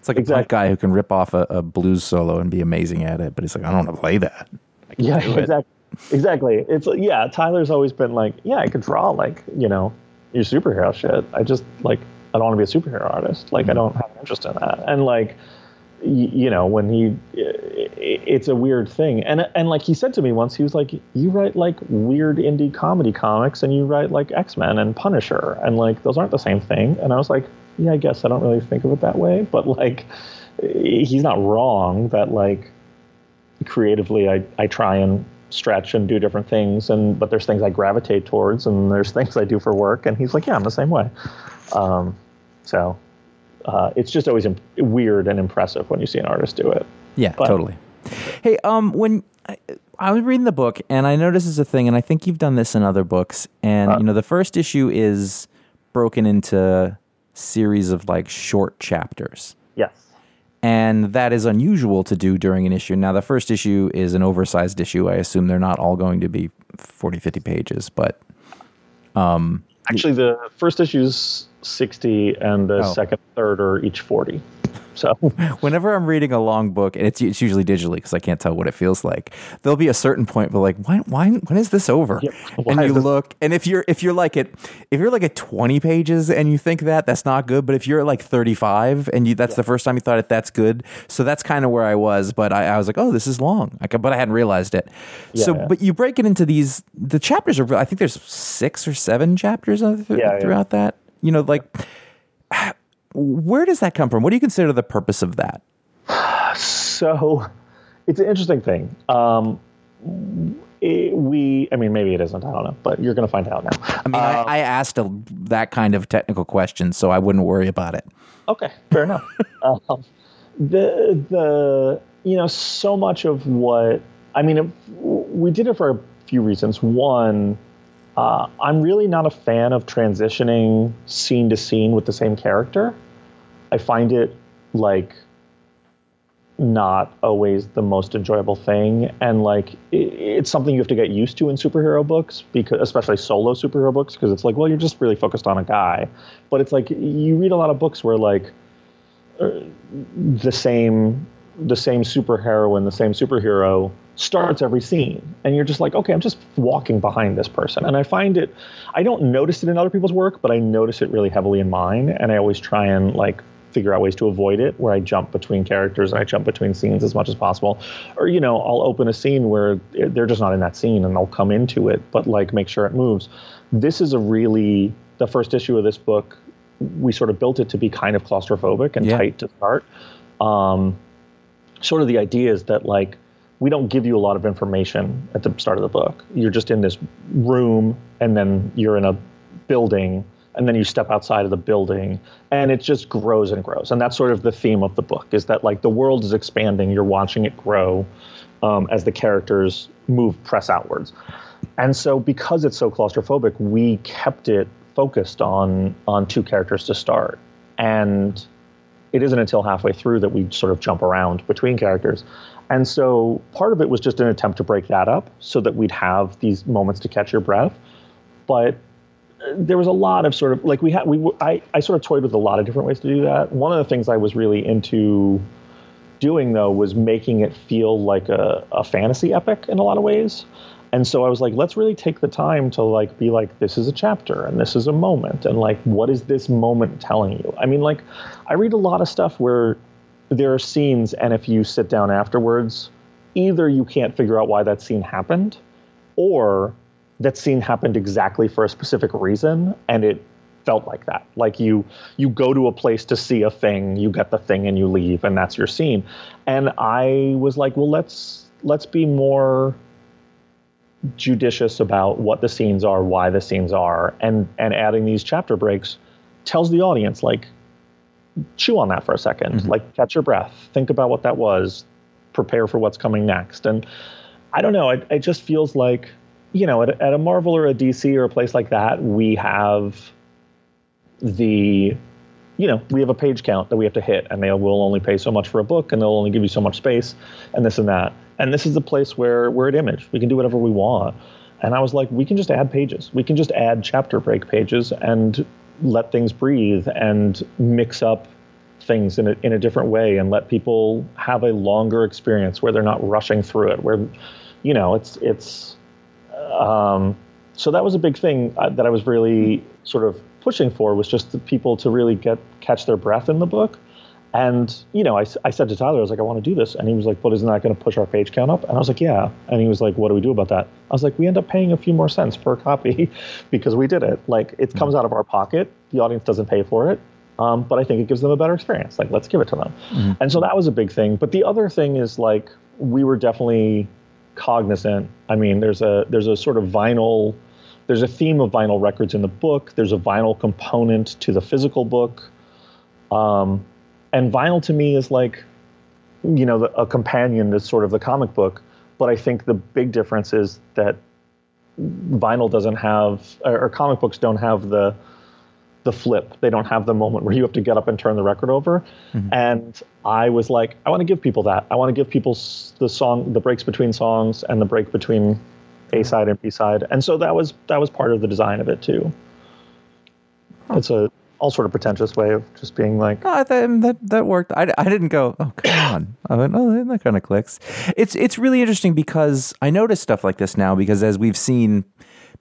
it's like a Exactly. punk guy who can rip off a, a blues solo and be amazing at it, but he's like, I don't want to play that. Yeah, exactly. Exactly. It's yeah. Tyler's always been like, yeah, I could draw like you know your superhero shit. I just like I don't want to be a superhero artist. Like I mm-hmm. don't have an interest in that. And like y- you know when he it's a weird thing and and like he said to me once he was like you write like weird indie comedy comics and you write like x-men and punisher and like those aren't the same thing and i was like yeah i guess i don't really think of it that way but like he's not wrong that like creatively I, I try and stretch and do different things and but there's things I gravitate towards and there's *laughs* things I do for work and he's like yeah I'm the same way um, so uh, it's just always imp- weird and impressive when you see an artist do it Yeah, But- totally. Hey, um, when I, I was reading the book and I noticed this is a thing, and I think you've done this in other books, and Uh. you know, the first issue is broken into series of like short chapters. yes And that is unusual to do during an issue. Now, the first issue is an oversized issue. I assume they're not all going to be 40, 50 pages, but Um, actually the first issue is 60 and the Oh. second third are each 40 *laughs* so whenever I'm reading a long book, and it's, it's usually digitally because I can't tell what it feels like. There'll be a certain point, but like, why, why, when is this over? *laughs* and you this- look, and if you're if you're like it, if you're like at 20 pages and you think that that's not good, but if you're at like 35 and you that's the first time you thought it that's good, so that's kind of where I was. But I, I was like, oh, this is long, I, but I hadn't realized it. so, Yeah. but you break it into these. The chapters are. I think there's six or seven chapters of, Yeah, yeah. throughout that. You know, like. Where does that come from? What do you consider the purpose of that? so it's an interesting thing um, it- we i mean maybe it isn't i don't know but you're going to find out now I mean, I, I asked a, that kind of technical question, so I wouldn't worry about it. Okay, fair enough. *laughs* um, the the you know so much of what I mean, it, we did it for a few reasons. One, uh, I'm really not a fan of transitioning scene to scene with the same character. I find it like not always the most enjoyable thing and like it, it's something you have to get used to in superhero books because especially solo superhero books because it's like well you're just really focused on a guy but it's like you read a lot of books where like uh, the same the same superheroine the same superhero starts every scene. And you're just like okay i'm just walking behind this person. And i find it i don't notice it in other people's work but i notice it really heavily in mine. And i always try and like figure out ways to avoid it where i jump between characters and i jump between scenes as much as possible. Or you know i'll open a scene where they're just not in that scene and i'll come into it but like make sure it moves. This is a really the first issue of this book we sort of built it to be kind of claustrophobic and Yeah. tight to start. Um, sort of the idea is that like we don't give you a lot of information at the start of the book. You're just in this room and then you're in a building and then you step outside of the building and it just grows and grows. And that's sort of the theme of the book is that like the world is expanding, you're watching it grow um, as the characters move press outwards. And so because it's so claustrophobic, we kept it focused on on two characters to start. And it isn't until halfway through that we sort of jump around between characters. And so part of it was just an attempt to break that up so that we'd have these moments to catch your breath. But uh, there was a lot of sort of like we had we I, I sort of toyed with a lot of different ways to do that. One of the things I was really into doing though was making it feel like a, a fantasy epic in a lot of ways. And so I was like, let's really take the time to like be like, this is a chapter and this is a moment, and like, what is this moment telling you? I mean, like, I read a lot of stuff where there are scenes, and if you sit down afterwards, either you can't figure out why that scene happened, or that scene happened exactly for a specific reason, and it felt like that. Like you you go to a place to see a thing, you get the thing and you leave and that's your scene. And I was like, well let's let's be more judicious about what the scenes are, why the scenes are, and and adding these chapter breaks tells the audience like chew on that for a 2nd Mm-hmm. like catch your breath, think about what that was, prepare for what's coming next. And I don't know, it, it just feels like you know, at, at a Marvel or a DC or a place like that, we have the you know we have a page count that we have to hit and they will only pay so much for a book and they'll only give you so much space and this and that and this is the place where we're at image. We can do whatever we want. And i was like we can just add pages. We can just add chapter break pages and let things breathe and mix up things in a, in a different way and let people have a longer experience where they're not rushing through it where you know it's it's um, so that was a big thing uh, that I was really sort of pushing for was just people to really get catch their breath in the book. And you know, I said to Tyler, I was like, I want to do this, and he was like, "But isn't that going to push our page count up?" And I was like, "Yeah." And he was like, "What do we do about that?" I was like, "We end up paying a few more cents per copy *laughs* because we did it. Like it comes out of our pocket. The audience doesn't pay for it." Um, but I think it gives them a better experience. Like, let's give it to them. And so that was a big thing. But the other thing is like we were definitely cognizant. I mean, there's a there's a sort of vinyl, there's a theme of vinyl records in the book. There's a vinyl component to the physical book, um, and vinyl to me is like, you know, the, a companion to sort of the comic book. But I think the big difference is that vinyl doesn't have, or, or comic books don't have the the flip. They don't have the moment where you have to get up and turn the record over. Mm-hmm. And I was like, I want to give people that. I want to give people the song, the breaks between songs, and the break between A side and B side. And so that was that was part of the design of it too. It's a all sort of pretentious way of just being like, No, I th- that that worked. I, I didn't go. Oh come on. I went. Oh, that kind of clicks. It's it's really interesting because I notice stuff like this now because as we've seen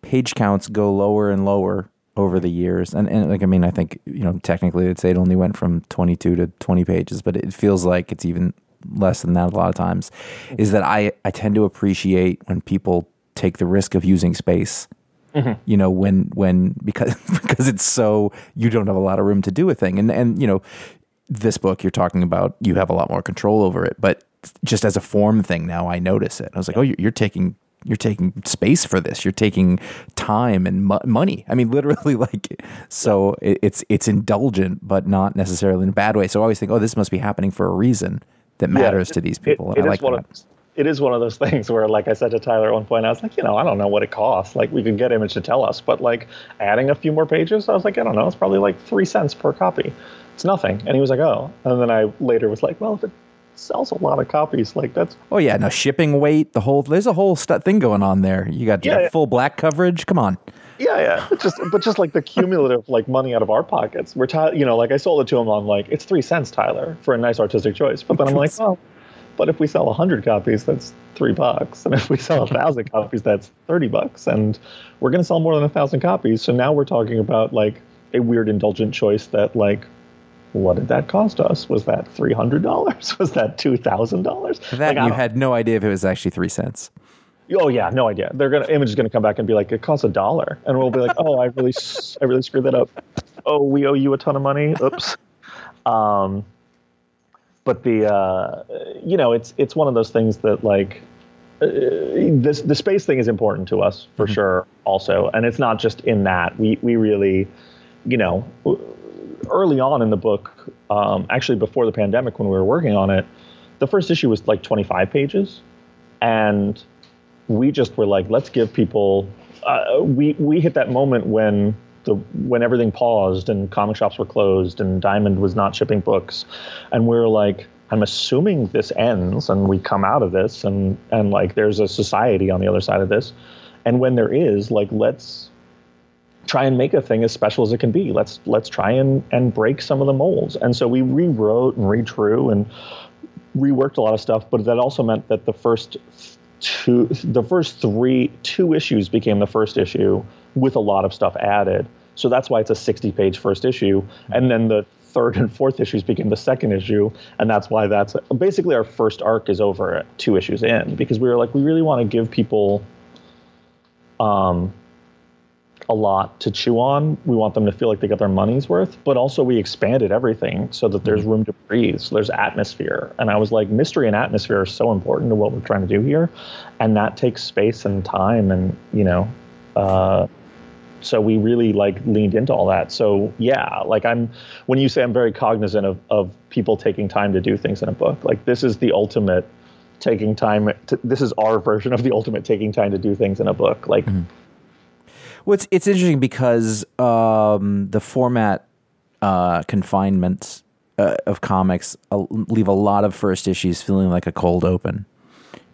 page counts go lower and lower over the years, and, and like I mean, I think you know technically I'd say it only went from twenty two to twenty pages, but it feels like it's even less than that a lot of times. Is that I I tend to appreciate when people take the risk of using space Mm-hmm. you know when when because *laughs* because it's so you don't have a lot of room to do a thing. And and you know this book you're talking about you have a lot more control over it but just as a form thing now i notice it. I was like oh you're, you're taking you're taking space for this. You're taking time and mo- money. I mean *laughs* literally like so it, it's it's indulgent but not necessarily in a bad way. So i always think oh this must be happening for a reason that matters Yeah, to these people it and i like that. Of, it is one of those *laughs* things where, like I said to Tyler at one point, I was like, you know, I don't know what it costs. Like, we could get Image to tell us, but like adding a few more pages, I was like, I don't know, it's probably like three cents per copy. It's nothing. And he was like, oh. And then I later was like, well, if it sells a lot of copies, like that's Oh yeah, no shipping weight, the whole there's a whole stu- thing going on there. You got Yeah, yeah. full black coverage. Come on. Yeah, yeah. It's just, but just like the cumulative like money out of our pockets. We're, Ty- you know, like I sold it to him on like it's three cents, Tyler, for a nice artistic choice. But then I'm like, well, but if we sell hundred copies, that's three bucks, and if we sell a thousand copies, that's thirty bucks, and we're gonna sell more than a thousand copies. So now we're talking about like a weird indulgent choice that like. What did that cost us? Was that three hundred dollars? *laughs* Was that two thousand dollars? That you had no idea if it was actually three cents. Oh yeah, no idea. They're gonna Image is gonna come back and be like, it costs a dollar, and we'll be like, oh, I really, I really screwed that up. Oh, we owe you a ton of money. Oops. Um, but the, uh, you know, it's it's one of those things that like, uh, this the space thing is important to us for sure, also, and it's not just in that we we really, you know, early on in the book, um, actually before the pandemic when we were working on it, the first issue was like 25 pages, and we just were like, let's give people. Uh, we we hit that moment when the when everything paused and comic shops were closed and Diamond was not shipping books, and we are like, I'm assuming this ends and we come out of this and and like there's a society on the other side of this, and when there is, like let's try and make a thing as special as it can be. Let's let's try and and break some of the molds. And so we rewrote and redrew and reworked a lot of stuff, but that also meant that the first two, the first three, two issues became the first issue with a lot of stuff added. So that's why it's a 60 page first issue. And then the third and fourth issues became the second issue. And that's why that's basically our first arc is over at two issues in because we were like, we really want to give people um, a lot to chew on. We want them to feel like they got their money's worth, but also we expanded everything so that there's room to breathe. So there's atmosphere. And I was like, mystery and atmosphere are so important to what we're trying to do here. And that takes space and time and, you know, uh, so we really like leaned into all that. So yeah, like I'm when you say I'm very cognizant of of people taking time to do things in a book. Like this is the ultimate taking time. To, this is our version of the ultimate taking time to do things in a book. Like Mm-hmm. Well, it's, it's interesting because um, the format uh, confinements uh, of comics uh, leave a lot of first issues feeling like a cold open.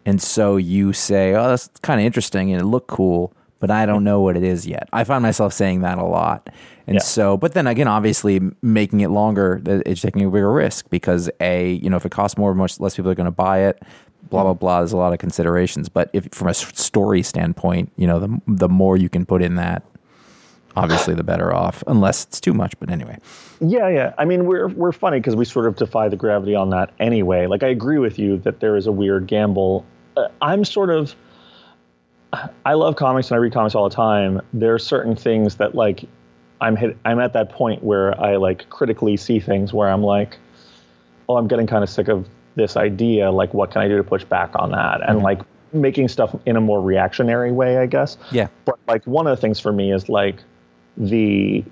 And so you say, oh, that's kind of interesting and it looked cool, but I don't know what it is yet. I find myself saying that a lot. And Yeah. so, but then again, obviously making it longer, it's taking a bigger risk because A, you know, if it costs more, much less people are going to buy it. Blah blah blah. There's a lot of considerations, but if from a story standpoint, you know, the the more you can put in that, obviously the better off. Unless it's too much, but anyway. Yeah, yeah. I mean, we're we're funny because we sort of defy the gravity on that anyway. Like, I agree with you that there is a weird gamble. Uh, I'm sort of. I love comics and I read comics all the time. There are certain things that like I'm hit, I'm at that point where I like critically see things where I'm like, oh, I'm getting kind of sick of this idea. Like, what can I do to push back on that? And mm-hmm. like making stuff in a more reactionary way, I guess. Yeah. But like one of the things for me is like the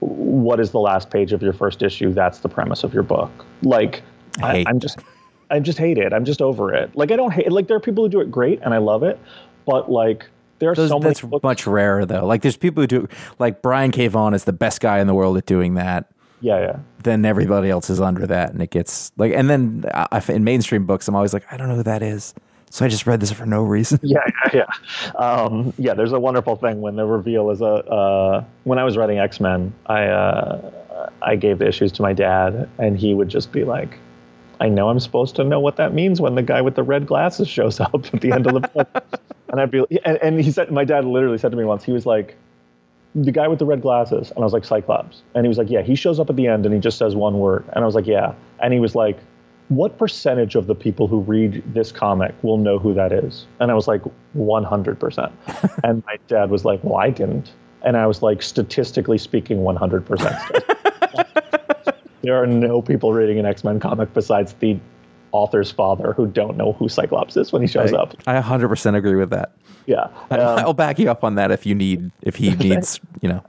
what is the last page of your first issue? That's the premise of your book. Like I I, I'm just I just hate it. I'm just over it. Like I don't hate like there are people who do it great and I love it, but like there are Those, so many that's books- much rarer though. Like there's people who do like Brian K. Vaughan is the best guy in the world at doing that. yeah, yeah. Then everybody else is under that, and it gets like. And then I, I- in mainstream books, I'm always like, I don't know who that is, so I just read this for no reason. *laughs* Yeah, yeah, yeah. Um, yeah, there's a wonderful thing when the reveal is a. Uh, when I was writing X Men, I uh, I gave the issues to my dad, and he would just be like, "I know I'm supposed to know what that means when the guy with the red glasses shows up at the end of the book." *laughs* and I'd be, and, and he said, my dad literally said to me once, he was like, "The guy with the red glasses," and I was like, "Cyclops," and he was like, "Yeah, he shows up at the end and he just says one word," and I was like, "Yeah," and he was like what percentage of the people who read this comic will know who that is? And I was like, 100%. *laughs* and my dad was like, well, I didn't. And I was like, statistically speaking, 100%. *laughs* there are no people reading an X Men comic besides the author's father who don't know who Cyclops is when he shows up. I 100% agree with that. Yeah. I- Um, I'll back you up on that if you need, if he *laughs* needs, you know.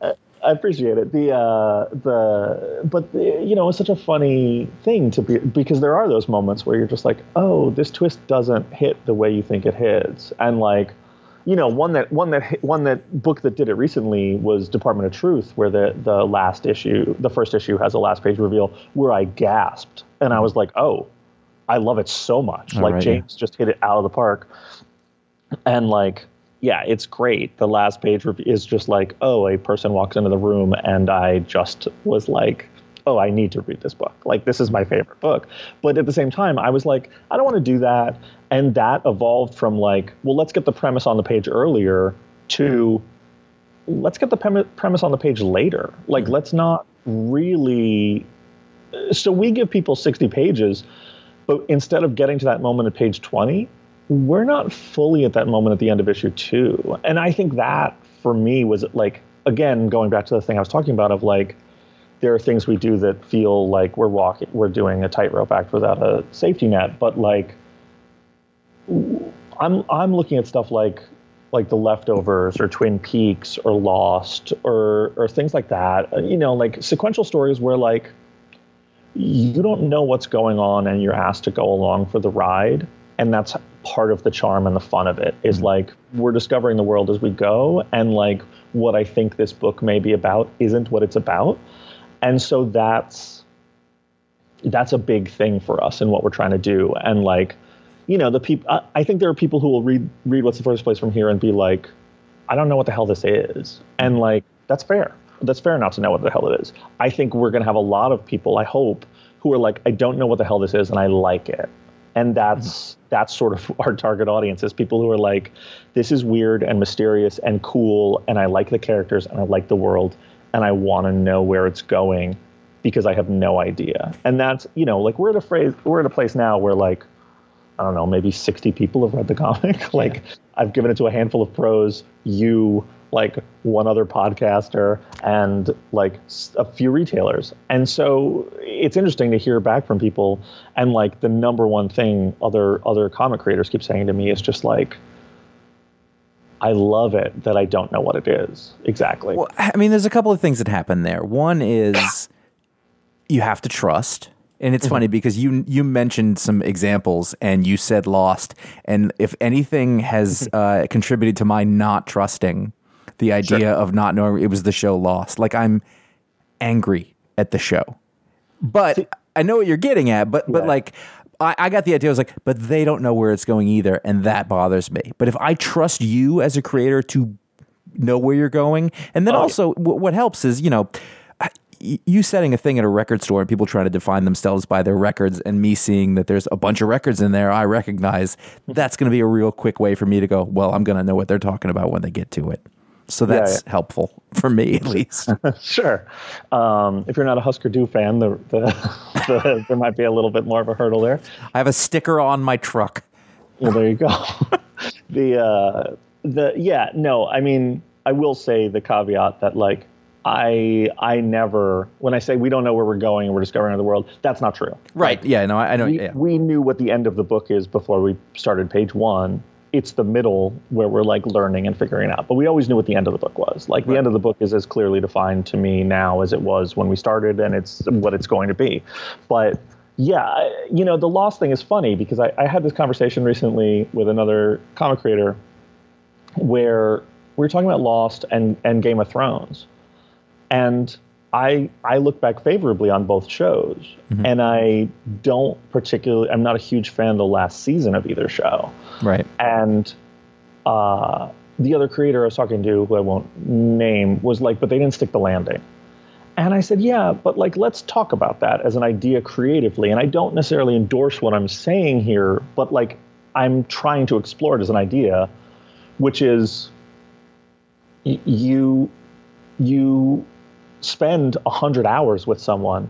I appreciate it. The uh, the but the, you know it's such a funny thing to be because there are those moments where you're just like, oh, this twist doesn't hit the way you think it hits, and like, you know, one that one that one that book that did it recently was Department of Truth, where the the last issue, the first issue has a last page reveal where I gasped and I was like, oh, I love it so much. All like right, yeah. James just hit it out of the park, and like yeah it's great. The last page is just like oh a person walks into the room and i just was like oh i need to read this book. Like this is my favorite book. But at the same time i was like i don't want to do that. And that evolved from like well let's get the premise on the page earlier to let's get the premi- premise on the page later. Like hmm. let's not really so we give people 60 pages but instead of getting to that moment at page 20 we're not fully at that moment at the end of issue two. And I think that for me was like, again, going back to the thing I was talking about of like, there are things we do that feel like we're walking, we're doing a tightrope act without a safety net. But like, I'm I'm looking at stuff like like The Leftovers or Twin Peaks or Lost or or things like that. You know, like sequential stories where like you don't know what's going on and you're asked to go along for the ride and that's part of the charm and the fun of it is mm-hmm. like we're discovering the world as we go and like what i think this book may be about isn't what it's about. And so that's that's a big thing for us and what we're trying to do. And like you know the people I, I think there are people who will read read what's the furthest place from here and be like i don't know what the hell this is. And mm-hmm. like that's fair that's fair not to know what the hell it is. I think we're going to have a lot of people i hope who are like i don't know what the hell this is and i like it. And that's mm-hmm. that's sort of *laughs* our target audience is people who are like, this is weird and mysterious and cool, and I like the characters and I like the world, and I want to know where it's going because I have no idea. And that's you know like we're at a phrase we're at a place now where like I don't know maybe sixty people have read the *laughs* comic. like I've given it to a handful of pros. You like one other podcaster and like a few retailers. And so it's interesting to hear back from people and like the number one thing other other comic creators keep saying to me is just like I love it that I don't know what it is exactly. Well, I mean, there's a couple of things that happen there. One is *coughs* you have to trust. And it's funny because you you mentioned some examples and you said lost. And if anything has uh, contributed to my not trusting the idea of not knowing it was the show lost, like I'm angry at the show. But I know what you're getting at. But but like I, I got the idea. I was like, but they don't know where it's going either, and that bothers me. But if I trust you as a creator to know where you're going. And then also, w- what helps is, you know, you setting a thing at a record store and people trying to define themselves by their records, and me seeing that there's a bunch of records in there, I recognize that's going to be a real quick way for me to go, well, I'm going to know what they're talking about when they get to it. So that's helpful for me, at least. *laughs* Sure. Um, if you're not a Husker Du fan, the, the, *laughs* the, there might be a little bit more of a hurdle there. I have a sticker on my truck. Well, there you go. *laughs* the uh, the yeah no, I mean I will say the caveat that like I I never when I say we don't know where we're going and we're discovering the world, that's not true. Right. Yeah. No, I, I know. We, Yeah. we knew what the end of the book is before we started page one. It's the middle where we're like learning and figuring out. But we always knew what the end of the book was. Like the end of the book is as clearly defined to me now as it was when we started, and it's mm-hmm. what it's going to be. But yeah, you know, the lost thing is funny because I, I had this conversation recently with another comic creator where we were talking about Lost and, and Game of Thrones. And I I look back favorably on both shows. And I don't particularly I'm not a huge fan of the last season of either show. Right. And uh, the other creator I was talking to, who I won't name, was like, but they didn't stick the landing. And I said, yeah, but like, let's talk about that as an idea creatively. And I don't necessarily endorse what I'm saying here, but like, I'm trying to explore it as an idea, which is y- you you spend a hundred hours with someone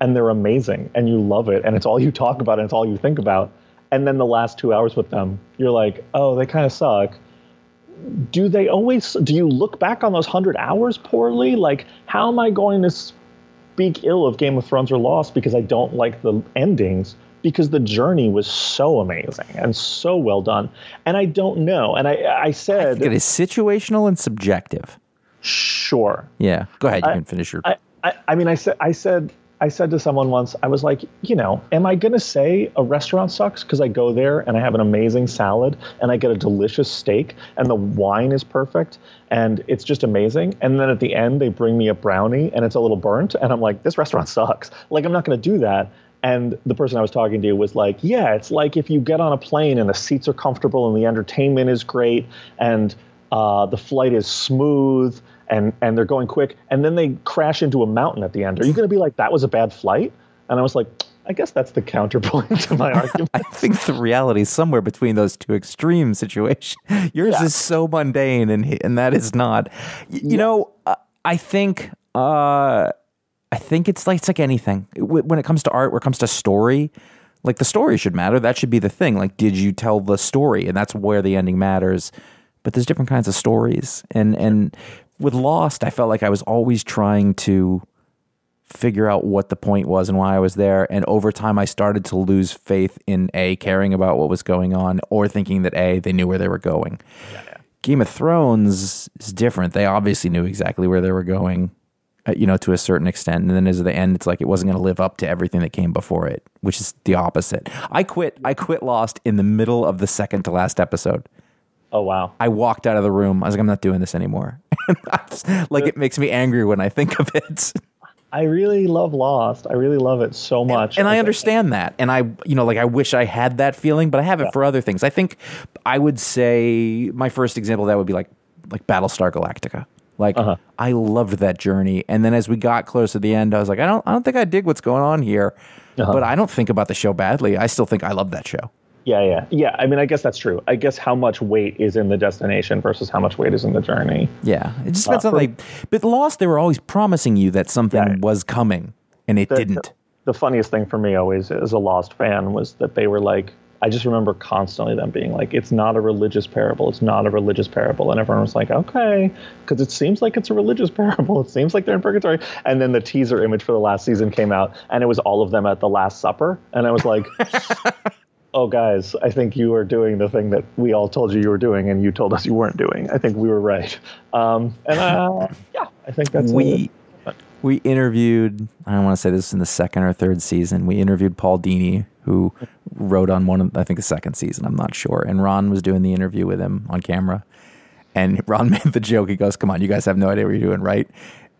and they're amazing and you love it and it's all you talk about and it's all you think about and then the last two hours with them you're like oh they kind of suck. Do they always do you look back on those hundred hours poorly? Like how am i going to speak ill of game of thrones or lost because i don't like the endings? Because the journey was so amazing and so well done. And i don't know. And i i said It is situational and subjective. Sure Yeah. Go ahead. You can finish your. I, I, I mean, I said, I said, I said to someone once, I was like, you know, am I going to say a restaurant sucks because I go there and I have an amazing salad and I get a delicious steak and the wine is perfect and it's just amazing. And then at the end, they bring me a brownie and it's a little burnt. And I'm like, this restaurant *laughs* sucks. Like, I'm not going to do that. And the person I was talking to was like, yeah, it's like if you get on a plane and the seats are comfortable and the entertainment is great and uh, the flight is smooth and, and they're going quick, and then they crash into a mountain at the end. Are you going to be like, that was a bad flight? And I was like, I guess that's the counterpoint *laughs* to my argument. *laughs* I think the reality is somewhere between those two extreme situations. *laughs* Yours is so mundane, and and that is not. Y- You know, uh, I think. Uh, I think it's like it's like anything when it comes to art, when it comes to story. Like the story should matter. That should be the thing. Like, did you tell the story, and that's where the ending matters. But there's different kinds of stories, and and with Lost, I felt like I was always trying to figure out what the point was and why I was there. And over time, I started to lose faith in A, caring about what was going on, or thinking that A, they knew where they were going. Game of Thrones is different. They obviously knew exactly where they were going, uh, you know, to a certain extent. And then as the end, it's like it wasn't going to live up to everything that came before it, which is the opposite. I quit. I quit Lost in the middle of the second to last episode. Oh, wow. I walked out of the room. I was like, I'm not doing this anymore. *laughs* like it makes me angry when I think of it. I really love Lost. I really love it so much. and I understand that. And I, you know, like I wish I had that feeling, but I have it for other things. I think I would say my first example of that would be like like Battlestar Galactica. Like I loved that journey, and then as we got close to the end, I was like, I don't, I don't think I dig what's going on here. Uh-huh. but I don't think about the show badly. I still think I love that show. Yeah, yeah, yeah. I mean, I guess that's true. I guess how much weight is in the destination versus how much weight is in the journey. Yeah, it just depends Uh, on like. But Lost, they were always promising you that something Yeah. was coming, and it The- didn't. The funniest thing for me always as a Lost fan was that they were like, I just remember constantly them being like, it's not a religious parable. It's not a religious parable. And everyone was like, okay, because it seems like it's a religious *laughs* parable. It seems like they're in purgatory. And then the teaser image for the last season came out, and it was all of them at the Last Supper. And I was like, *laughs* oh, guys, I think you are doing the thing that we all told you you were doing, and you told us you weren't doing. I think we were right. Um, and uh, yeah, I think that's we we interviewed. I don't want to say this in the second or third season. We interviewed Paul Dini, who wrote on one of I think the second season. I'm not sure. And Ron was doing the interview with him on camera, and Ron *laughs* made the joke. He goes, "Come on, you guys have no idea what you're doing, right?"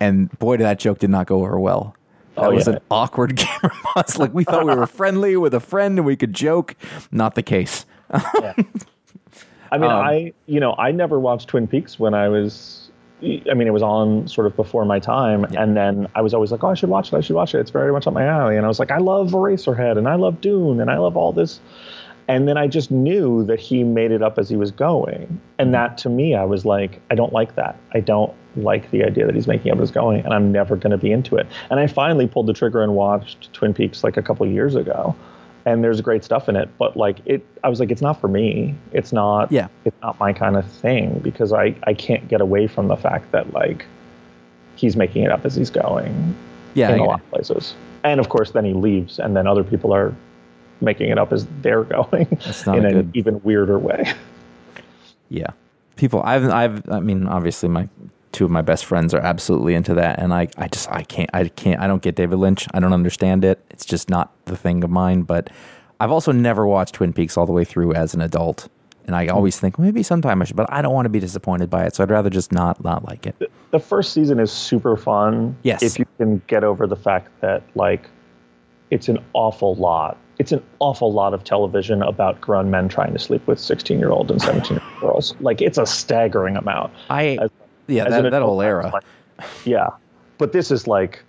And boy, did that joke did not go over well. That Oh, was yeah. an awkward *laughs* camera pause. Like we thought we were friendly with a friend and we could joke. Not the case. I mean, Um, I you know I never watched Twin Peaks when I was. I mean, it was on sort of before my time, and then I was always like, "Oh, I should watch it. I should watch it. It's very much up my alley." And I was like, "I love Eraserhead, and I love Dune, and I love all this." And then I just knew that he made it up as he was going, and that to me, I was like, "I don't like that. I don't like the idea that he's making up as going, and I'm never going to be into it." And I finally pulled the trigger and watched Twin Peaks like a couple years ago, and there's great stuff in it, but like it, I was like, it's not for me. It's not. Yeah. It's not my kind of thing because I I can't get away from the fact that like he's making it up as he's going Yeah, in a lot of places, and of course then he leaves, and then other people are making it up as they're *laughs* going in an good- even weirder way. Yeah. People I've I've I mean obviously my two of my best friends are absolutely into that and I I just I can't I can't I don't get David Lynch. I don't understand it. It's just not the thing of mine, but I've also never watched Twin Peaks all the way through as an adult. And I always think well, maybe sometime I should, but I don't want to be disappointed by it, so I'd rather just not not like it. the first season is super fun. Yes. If you can get over the fact that like it's an awful lot. It's an awful lot of television about grown men trying to sleep with 16 year old and 17 year old girls. Like it's a staggering amount. I As- yeah, as that, that whole era. like- yeah. But this is like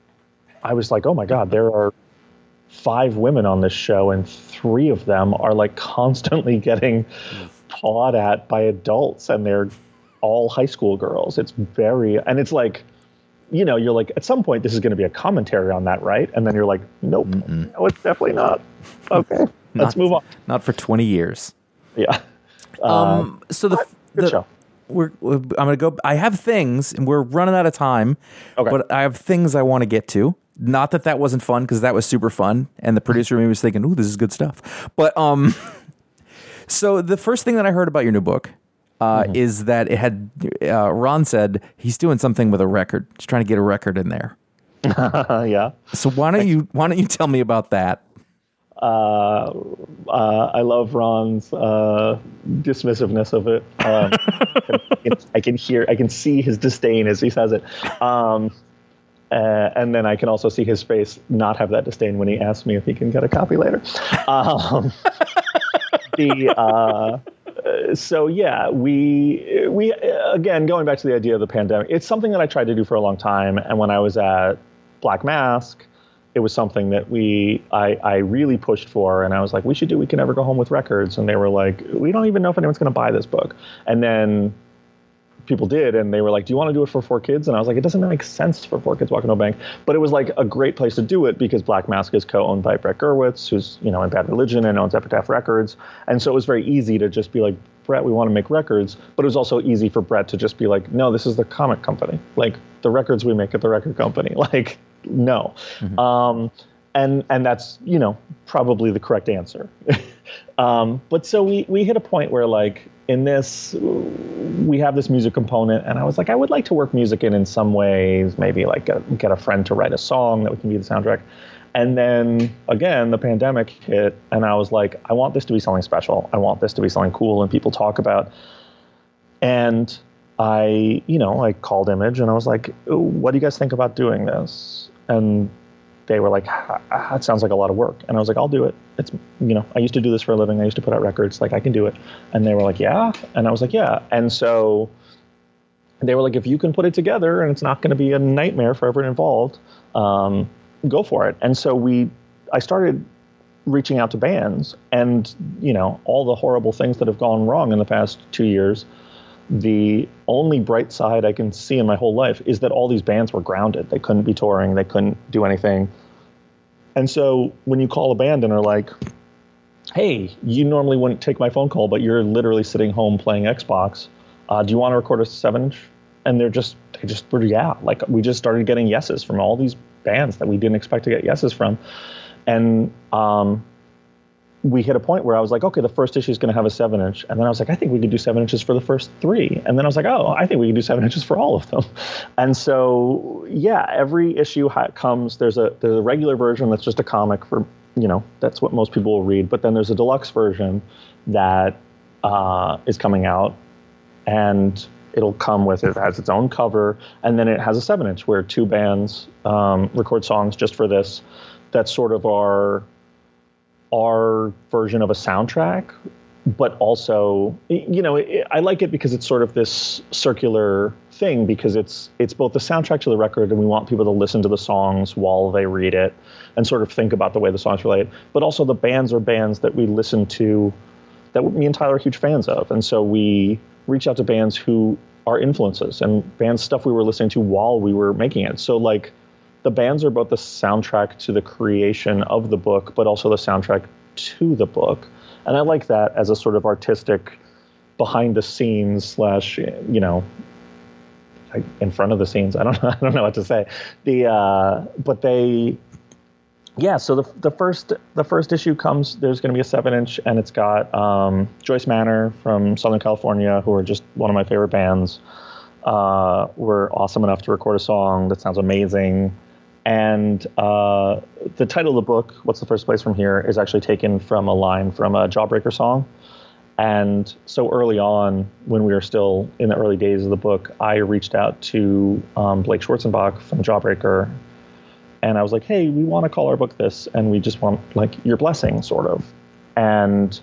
I was like, oh my God, there are five women on this show and three of them are like constantly getting pawed at by adults and they're all high school girls. It's very and it's like you know, you're like, at some point, this is going to be a commentary on that, right? And then you're like, nope, no, it's definitely not. Okay, *laughs* let's move on. Not for 20 years. Yeah. Um so the, the show. we're, we're I'm gonna go. I have things, and we're running out of time. Okay. But I have things I want to get to. Not that that wasn't fun because that was super fun, and the producer maybe was thinking, "Ooh, this is good stuff." But um, *laughs* so the first thing that I heard about your new book. Uh, Is that it had uh, Ron said he's doing something with a record. He's trying to get a record in there. Uh, *laughs* yeah. So why don't you why don't you tell me about that? Uh, uh, I love Ron's uh, dismissiveness of it. Um, I, can, I can hear, I can see his disdain as he says it. Um, uh, and then I can also see his face not have that disdain when he asks me if he can get a copy later. Um, *laughs* the so yeah, we we again going back to the idea of the pandemic. It's something that I tried to do for a long time, and when I was at Black Mask, it was something that we I, I really pushed for. And I was like we should do we can never go home with records. And they were like we don't even know if anyone's going to buy this book. And then people did and they were like do you want to do it for four kids? And I was like it doesn't make sense for four kids walk into a bank. But it was like a great place to do it because Black Mask is co-owned by Brett Gurewitz who's you know in Bad Religion and owns Epitaph Records. And so it was very easy to just be like Brett we want to make records. But it was also easy for Brett to just be like no this is the comic company. Like the records we make at the record company. *laughs* Like no. Um, and and that's you know probably the correct answer *laughs* um, but so we we hit a point where like in this we have this music component and i was like i would like to work music in in some ways maybe like get, get a friend to write a song that we can be the soundtrack. And then again the pandemic hit and i was like i want this to be something special. I want this to be something cool and people talk about. And I, you know, I called Image and I was like, "What do you guys think about doing this?" And they were like, "Ah, ah, "It sounds like a lot of work." And I was like, "I'll do it." It's, you know, I used to do this for a living. I used to put out records. Like, I can do it. And they were like, "Yeah." And I was like, "Yeah." And so they were like, "If you can put it together and it's not going to be a nightmare for everyone involved, um, go for it." And so we, I started reaching out to bands, and you know all the horrible things that have gone wrong in the past two years. The only bright side I can see in my whole life is that all these bands were grounded. They couldn't be touring. They couldn't do anything. And so when you call a band and are like, "Hey, you normally wouldn't take my phone call, but you're literally sitting home playing Xbox. Uh, do you want to record a seven inch?" And they're just they just were yeah. Like we just started getting yeses from all these bands that we didn't expect to get yeses from, and um, we hit a point where I was like, okay, the first issue is going to have a seven inch, and then I was like, I think we could do seven inches for the first three, and then I was like, oh, I think we could do seven inches for all of them, *laughs* and so yeah, every issue comes. There's a there's a regular version that's just a comic for you know that's what most people will read, but then there's a deluxe version that uh, is coming out, and it'll come with it has its own cover, and then it has a seven inch where two bands um, record songs just for this. That's sort of our our version of a soundtrack, but also, you know, I like it because it's sort of this circular thing because it's it's both the soundtrack to the record and we want people to listen to the songs while they read it and sort of think about the way the songs relate, but also the bands are bands that we listen to that me and Tyler are huge fans of, and so we reach out to bands who are influences and bands stuff we were listening to while we were making it. So like the bands are both the soundtrack to the creation of the book, but also the soundtrack to the book. And I like that as a sort of artistic behind the scenes slash, you know, in front of the scenes. *laughs* I don't know. I don't know what to say. The uh, but they, yeah. So the the first the first issue comes. There's going to be a seven inch, and it's got um, Joyce Manor from Southern California, who are just one of my favorite bands. Uh, were awesome enough to record a song that sounds amazing. And uh, the title of the book, What's the Furthest Place from Here, is actually taken from a line from a Jawbreaker song. And so early on, when we were still in the early days of the book, I reached out to um, Blake Schwarzenbach from Jawbreaker. And I was like, hey, we want to call our book this, and we just want like your blessing, sort of. And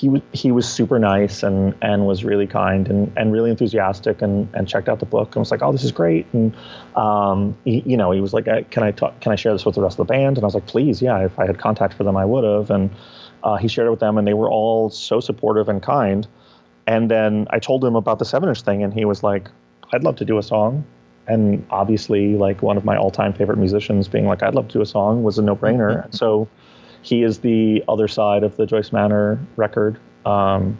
he was he was super nice and and was really kind and, and really enthusiastic and, and checked out the book and was like oh this is great. And um, he, you know he was like can I talk can I share this with the rest of the band? And I was like please yeah if I had contact for them I would have. And uh, he shared it with them and they were all so supportive and kind. And then I told him about the seven inch thing and he was like I'd love to do a song. And obviously like one of my all time favorite musicians being like I'd love to do a song was a no brainer *laughs* so he is the other side of the Joyce Manor record. Um,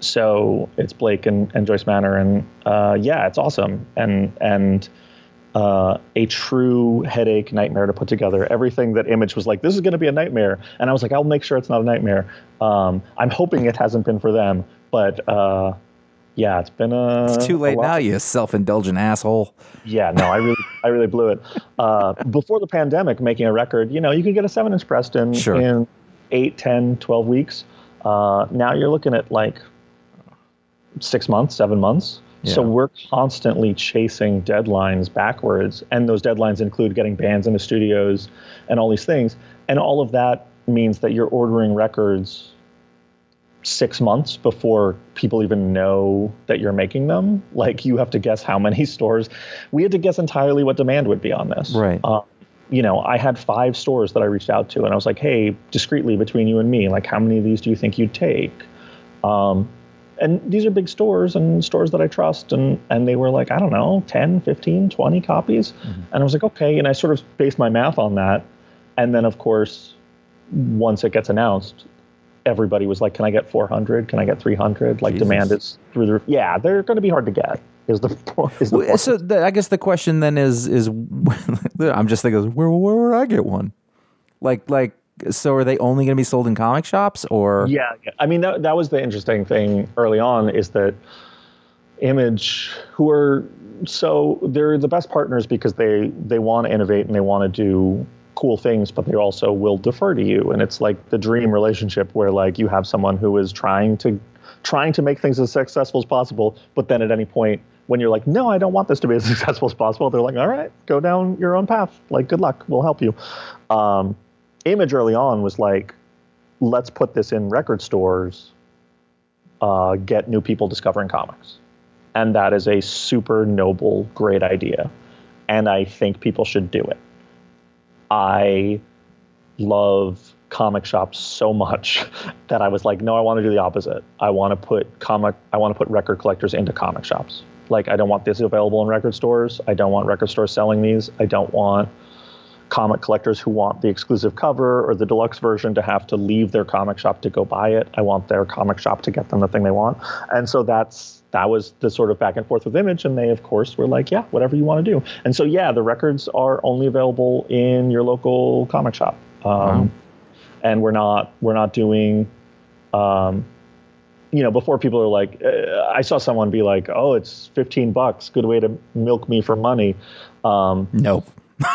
so it's Blake and, and Joyce Manor, and uh, yeah, it's awesome and and uh, a true headache nightmare to put together. Everything that Image was like, this is going to be a nightmare, and I was like, I'll make sure it's not a nightmare. Um, I'm hoping it hasn't been for them, but uh, yeah, it's been a. It's too late now, you self-indulgent asshole. Yeah, no, I really, I really blew it. Uh, *laughs* before the pandemic, making a record, you know, you could get a seven-inch pressed in Sure. in 8, 10, 12 weeks. Uh, now you're looking at like six months, seven months. So we're constantly chasing deadlines backwards, and those deadlines include getting bands into studios and all these things. And all of that means that you're ordering records six months before people even know that you're making them. Like you have to guess how many *laughs* stores. We had to guess entirely what demand would be on this. Right. Uh, you know, I had five stores that I reached out to, and I was like, "Hey, discreetly between you and me, like, how many of these do you think you'd take?" Um, and these are big stores and stores that I trust, and and they were like, I don't know, 10, 15, 20 copies, and I was like, okay, and I sort of based my math on that, and then of course, once it gets announced, everybody was like, "Can I get 400? Can I get 300?" Like Jesus. demand is through the roof. Yeah, they're going to be hard to get. Is the? *laughs* Is the Well. So the, I guess the question then is is *laughs* I'm just thinking where where would I get one? Like like so are they only going to be sold in comic shops or Yeah, yeah. I mean that that was the interesting thing early on is that Image, who are so they're the best partners because they they want to innovate and they want to do cool things, but they also will defer to you. And it's like the dream relationship where like you have someone who is trying to trying to make things as successful as possible, but then at any point when you're like, no, I don't want this to be as *laughs* successful as possible, they're like, all right, go down your own path. Like, good luck, we'll help you. Um, Image early on was like, let's put this in record stores, uh, get new people discovering comics. And that is a super noble, great idea. And I think people should do it. I love comic shops so much *laughs* that I was like, no, I want to do the opposite. I want to put comic, I want to put record collectors into comic shops. Like, I don't want this available in record stores. I don't want record stores selling these. I don't want comic collectors who want the exclusive cover or the deluxe version to have to leave their comic shop to go buy it. I want their comic shop to get them the thing they want. And so that's that was the sort of back and forth with Image, and they of course were like, yeah, whatever you want to do. And so yeah, the records are only available in your local comic shop. Um, Wow. And we're not we're not doing. Um, you know, before people are like, uh, I saw someone be like, "Oh, it's fifteen bucks. Good way to milk me for money." Um, Nope.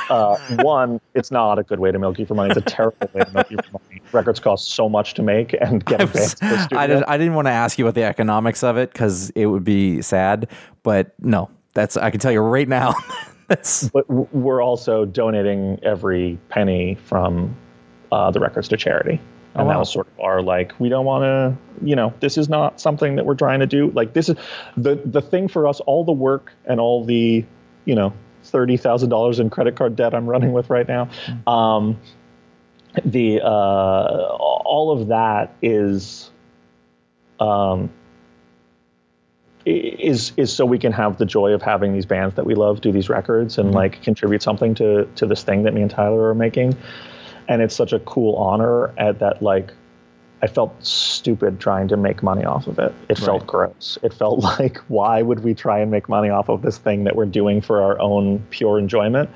Uh, one, it's not a good way to milk you for money. It's a terrible way to milk you for money. Records cost so much to make, and I, getting was-. I, did, I didn't want to ask you about the economics of it because it would be sad, but no, that's I can tell you right now. *laughs* that's but w- we're also donating every penny from uh, the records to charity. Oh, And that was sort of our like, we don't want to, you know, this is not something that we're trying to do. Like this is the the thing for us. All the work and all the, you know, thirty thousand dollars in credit card debt I'm running with right now. Um, the uh, all of that is um, is is so we can have the joy of having these bands that we love do these records and like contribute something to to this thing that me and Tyler are making. And it's such a cool honor at that like I felt stupid trying to make money off of it. It felt Right. gross. It felt *laughs* like why would we try and make money off of this thing that we're doing for our own pure enjoyment?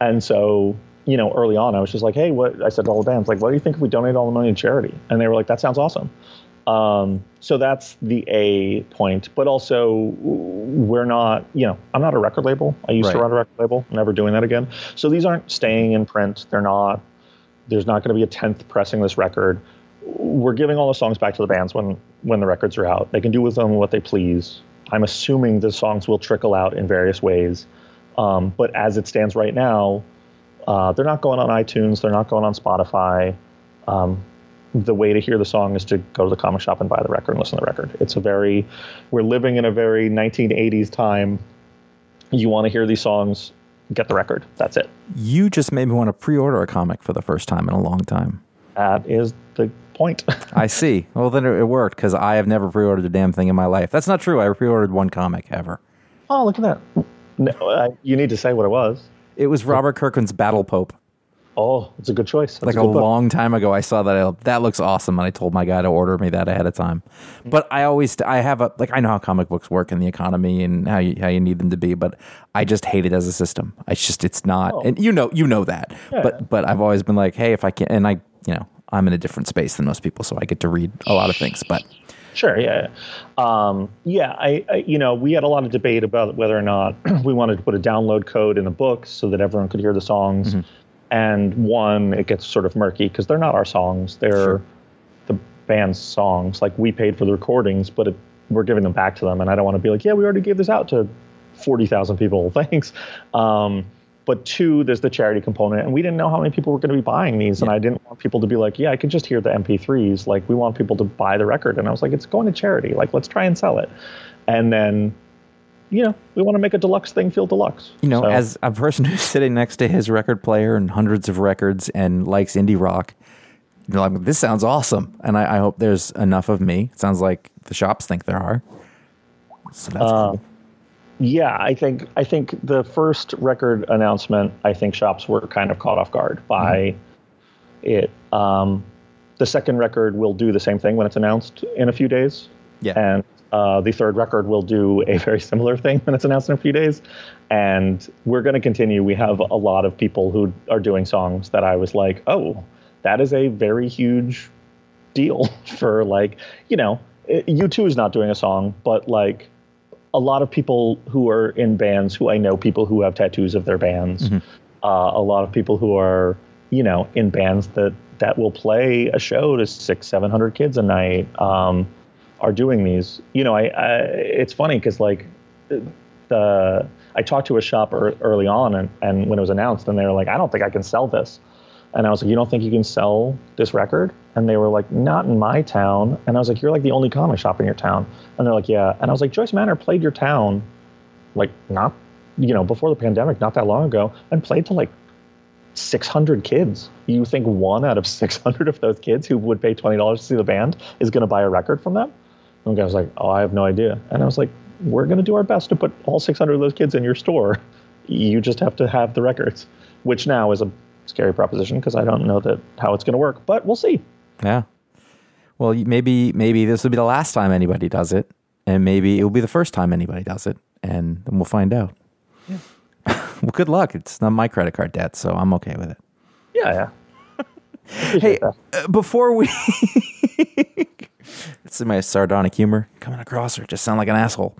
And so, you know, early on I was just like, hey, what I said to all the bands, like, what do you think if we donate all the money to charity? And they were like, that sounds awesome. Um, so that's the A point. But also, we're not, you know, I'm not a record label. I used to run a record label, never doing that again. So these aren't staying in print. They're not, there's not going to be a 10th pressing this record. We're giving all the songs back to the bands when, when the records are out. They can do with them what they please. I'm assuming the songs will trickle out in various ways. Um, but as it stands right now, uh, they're not going on iTunes. They're not going on Spotify. Um, the way to hear the song is to go to the comic shop and buy the record and listen to the record. It's a very, we're living in a very 1980s time. You want to hear these songs, get the record. That's it. you just made me want to pre-order a comic for the first time in a long time. That is the point. *laughs* I see. Well, then it it worked because I have never pre-ordered a damn thing in my life. That's not true. I pre-ordered one comic ever. oh, look at that. No, uh, you need to say what it was. It was Robert Kirkman's Battle Pope. Oh, it's a good choice. That's like a, good book. long time ago i saw that I, that looks awesome and i told my guy to order me that ahead of time but i always i have a like i know how comic books work in the economy and how you how you need them to be but i just hate it as a system it's just it's not and you know you know that but but i've always been like hey if i can and i you know i'm in a different space than most people so i get to read a lot of things but Sure, yeah, um, yeah. I, I, you know, we had a lot of debate about whether or not *clears throat* we wanted to put a download code in the books so that everyone could hear the songs. And one, it gets sort of murky because they're not our songs; they're Sure. the band's songs. Like we paid for the recordings, but it, we're giving them back to them, and I don't want to be like, yeah, we already gave this out to forty thousand people. *laughs* Thanks. Um, but two, there's the charity component, and we didn't know how many people were going to be buying these, and I didn't want people to be like, yeah, I could just hear the MP3s. Like we want people to buy the record, and I was like, it's going to charity. Like let's try and sell it, and then. You know, we want to make a deluxe thing feel deluxe. you know So- as a person *laughs* who's sitting next to his record player and hundreds of records and likes indie rock you're like this sounds awesome and I, I hope there's enough of me it sounds like the shops think there are so that's Uh, cool Yeah, I think I think the first record announcement, I think shops were kind of caught off guard by it. Um, the second record will do the same thing when it's announced in a few days, yeah and uh, the third record will do a very similar thing when it's announced in a few days. And we're going to continue. We have a lot of people who are doing songs that I was like, oh, that is a very huge deal *laughs* for like, you know, U2 is not doing a song, but like a lot of people who are in bands who I know people who have tattoos of their bands, uh, a lot of people who are, you know, in bands that that will play a show to six, seven hundred kids a night, um, are doing these. You know, I, I it's funny because like the I talked to a shop ear early on, and, and when it was announced, and they were like, I don't think I can sell this. And I was like, You don't think you can sell this record? And they were like, Not in my town. And I was like, You're like the only comic shop in your town. And they're like, Yeah. And I was like, Joyce Manor played your town, like not, you know, before the pandemic, not that long ago, and played to like 600 kids. You think one out of 600 of those kids who would pay $20 to see the band is going to buy a record from them? And the guy was like, oh, I have no idea. And I was like, we're going to do our best to put all 600 of those kids in your store. You just have to have the records, which now is a scary proposition because I don't know that how it's going to work, but we'll see. Yeah. Well, maybe maybe this will be the last time anybody does it, and maybe it will be the first time anybody does it, and then we'll find out. Yeah. *laughs* well, good luck. It's not my credit card debt, so I'm okay with it. Yeah, yeah. *laughs* Hey, uh, before we, *laughs* it's my sardonic humor coming across, or just sound like an asshole.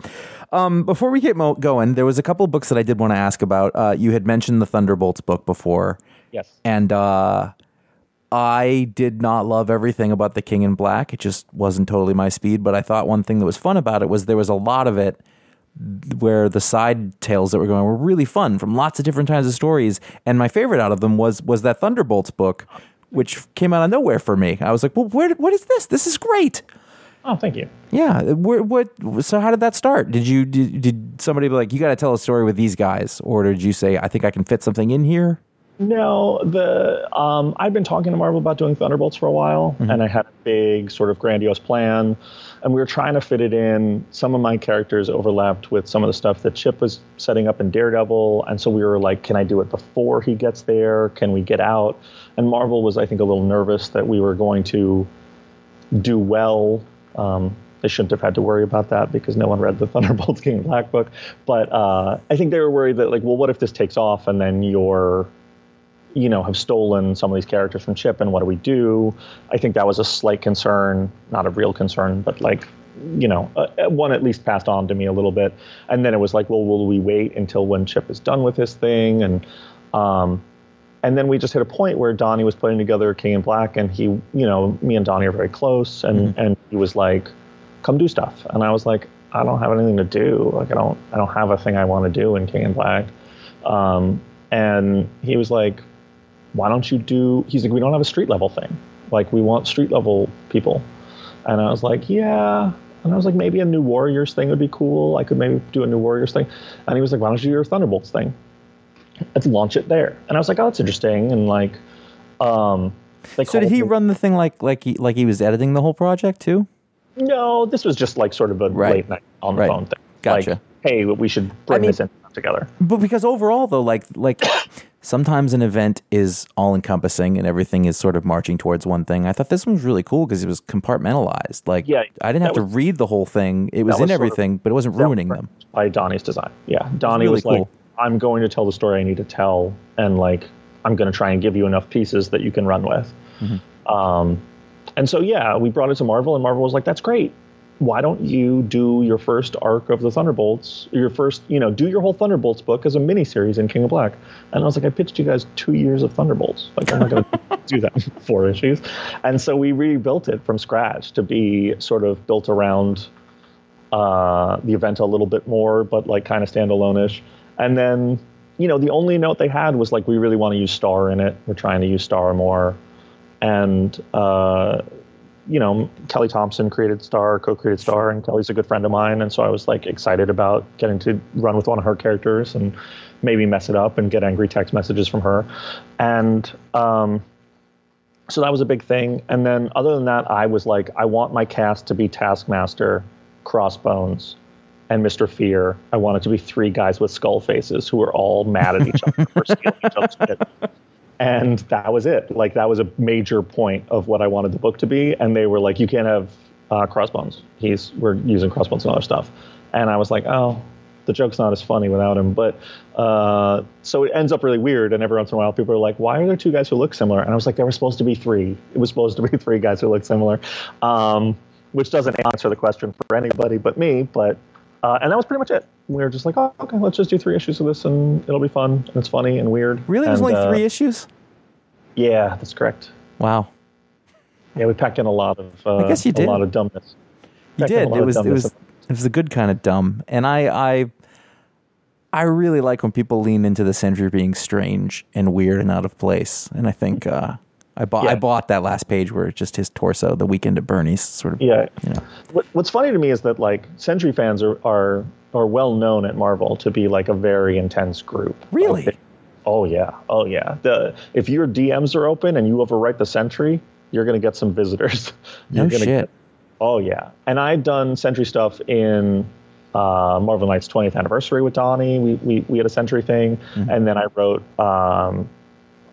Um, before we get mo- going, there was a couple of books that I did want to ask about. Uh, you had mentioned the Thunderbolts book before. Yes. and uh, I did not love everything about the King in Black. It just wasn't totally my speed. But I thought one thing that was fun about it was there was a lot of it where the side tales that were going were really fun from lots of different kinds of stories. And my favorite out of them was was that Thunderbolts book, which came out of nowhere for me. I was like, well, where? What is this? This is great. Oh, thank you. Yeah. Where, what? So how did that start? Did you did, did somebody be like, you got to tell a story with these guys, or did you say, I think I can fit something in here? No, the um, I've been talking to Marvel about doing Thunderbolts for a while, and I had a big sort of grandiose plan, and we were trying to fit it in. Some of my characters overlapped with some of the stuff that Chip was setting up in Daredevil, and so we were like, "Can I do it before he gets there? Can we get out?" And Marvel was, I think, a little nervous that we were going to do well. Um, they shouldn't have had to worry about that because no one read the *laughs* Thunderbolts King Black book. But uh, I think they were worried that, like, well, what if this takes off and then you're you know, have stolen some of these characters from Chip, and what do we do? I think that was a slight concern, not a real concern, but like, you know, uh, one at least passed on to me a little bit. And then it was like, well, will we wait until when Chip is done with his thing? And um, and then we just hit a point where Donny was putting together King in Black, and he, you know, me and Donny are very close, and and he was like, come do stuff, and I was like, I don't have anything to do, like I don't I don't have a thing I want to do in King in Black. Um, and he was like, why don't you do he's like we don't have a street level thing. Like we want street level people. And i was like yeah. And i was like maybe a new warriors thing would be cool. I could maybe do a new warriors thing. And he was like why don't you do your thunderbolts thing? Let's launch it there. And i was like oh that's interesting. And like um So did he me- run the thing like like he like he was editing the whole project too? no this was just like sort of a Right. late night on the Right. phone thing. Gotcha. like hey we should bring mean- this in together. But because overall though, like like sometimes an event is all encompassing and everything is sort of marching towards one thing. I thought this one was really cool because it was compartmentalized. Like Yeah, I didn't have that to read the whole thing. It was, was in sort of- everything, but it wasn't ruining them. by Donny's design. Yeah, Donny really was like, cool. "I'm going to tell the story I need to tell, and like, I'm going to try and give you enough pieces that you can run with." Mm-hmm. Um, and so yeah, we brought it to Marvel, and Marvel was like, "That's great. Why don't you do your first arc of the Thunderbolts? Your first, you know, do your whole Thunderbolts book as a miniseries in King in Black?" And I was like, "I pitched you guys two years of Thunderbolts. Like, I'm not going *laughs* to do that *laughs* four issues." And so we rebuilt it from scratch to be sort of built around uh, the event a little bit more, but like kind of standalone-ish. And then, you know, the only note they had was like, we really want to use Star in it. We're trying to use Star more. And, uh, you know, Kelly Thompson created Star, co-created Star, and Kelly's a good friend of mine. And so I was like excited about getting to run with one of her characters and maybe mess it up and get angry text messages from her. And, um, so that was a big thing. And then other than that, I was like, I want my cast to be Taskmaster, Crossbones, and Mr. Fear. I want it to be three guys with skull faces who are all mad at each other for stealing each other's shit. And that was it. Like that was a major point of what I wanted the book to be. And they were like, you can't have uh, Crossbones. He's we're using Crossbones and other stuff. And I was like, oh, the joke's not as funny without him. But uh, so it ends up really weird. And every once in a while, people are like, why are there two guys who look similar? And I was like, there were supposed to be three. It was supposed to be *laughs* three guys who look similar, um, which doesn't answer the question for anybody but me. But uh, and that was pretty much it. We were just like, oh, okay, let's just do three issues of this, and it'll be fun, and it's funny and weird. Really, it was And, only uh, three issues. Yeah, that's correct. Wow, Yeah, we packed in a lot of. Uh, I guess you did. a lot of dumbness. you did. It was it was it was the good kind of dumb. And I I I really like when people lean into the Sentry being strange and weird and out of place. And I think uh, I bought I bought that last page where it's just his torso, the weekend at Bernie's, sort of. Yeah. You know. What, what's funny to me is that like Sentry fans are are are well known at Marvel to be like a very intense group. Really? big Oh yeah, oh yeah. The if your DMs are open and you overwrite the Sentry, you're gonna get some visitors. *laughs* No You're gonna shit. Get, oh yeah, and I'd done Sentry stuff in uh, Marvel Knights 20th anniversary with Donny. We we we had a Sentry thing, and then I wrote. Um,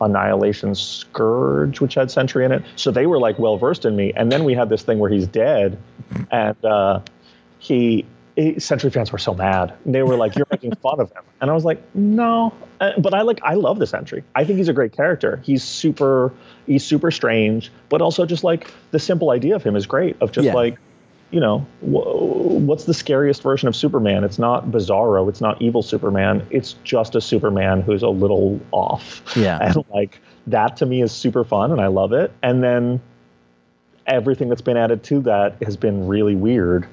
Annihilation Scourge, which had Sentry in it. So they were like well versed in me. And then we had this thing where he's dead, and uh, he, he Sentry fans were so mad. They were like, "You're *laughs* making fun of him," and I was like, "No." Uh, but I like I love the Sentry. I think he's a great character. He's super he's super strange, but also just like the simple idea of him is great. Of just Yeah. like you know, wh- what's the scariest version of Superman? It's not Bizarro. It's not evil Superman. It's just a Superman who's a little off. Yeah. *laughs* And like that to me is super fun and I love it. And then everything that's been added to that has been really weird.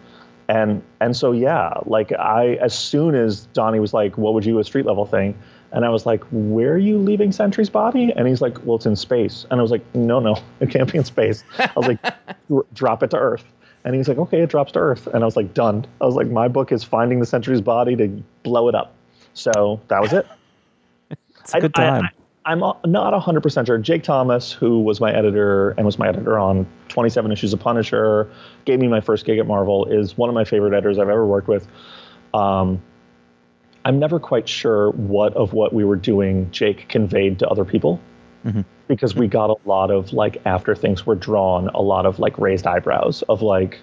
And and so yeah, like I as soon as Donny was like, "What would you do a street level thing?" And I was like, "Where are you leaving Sentry's body?" And he's like, "Well, it's in space." And I was like, "No, no, *laughs* it can't be in space." I was like, *laughs* "Drop it to Earth." And he's like, "Okay, it drops to Earth." And I was like, "Done." I was like, "My book is finding the Sentry's body to blow it up." So that was it. It's a good time. I, am not 100% sure. Jake Thomas, who was my editor and was my editor on 27 issues of Punisher, gave me my first gig at Marvel, is one of my favorite editors I've ever worked with. Um, I'm never quite sure what of what we were doing Jake conveyed to other people because we got a lot of like after things were drawn, a lot of like raised eyebrows of like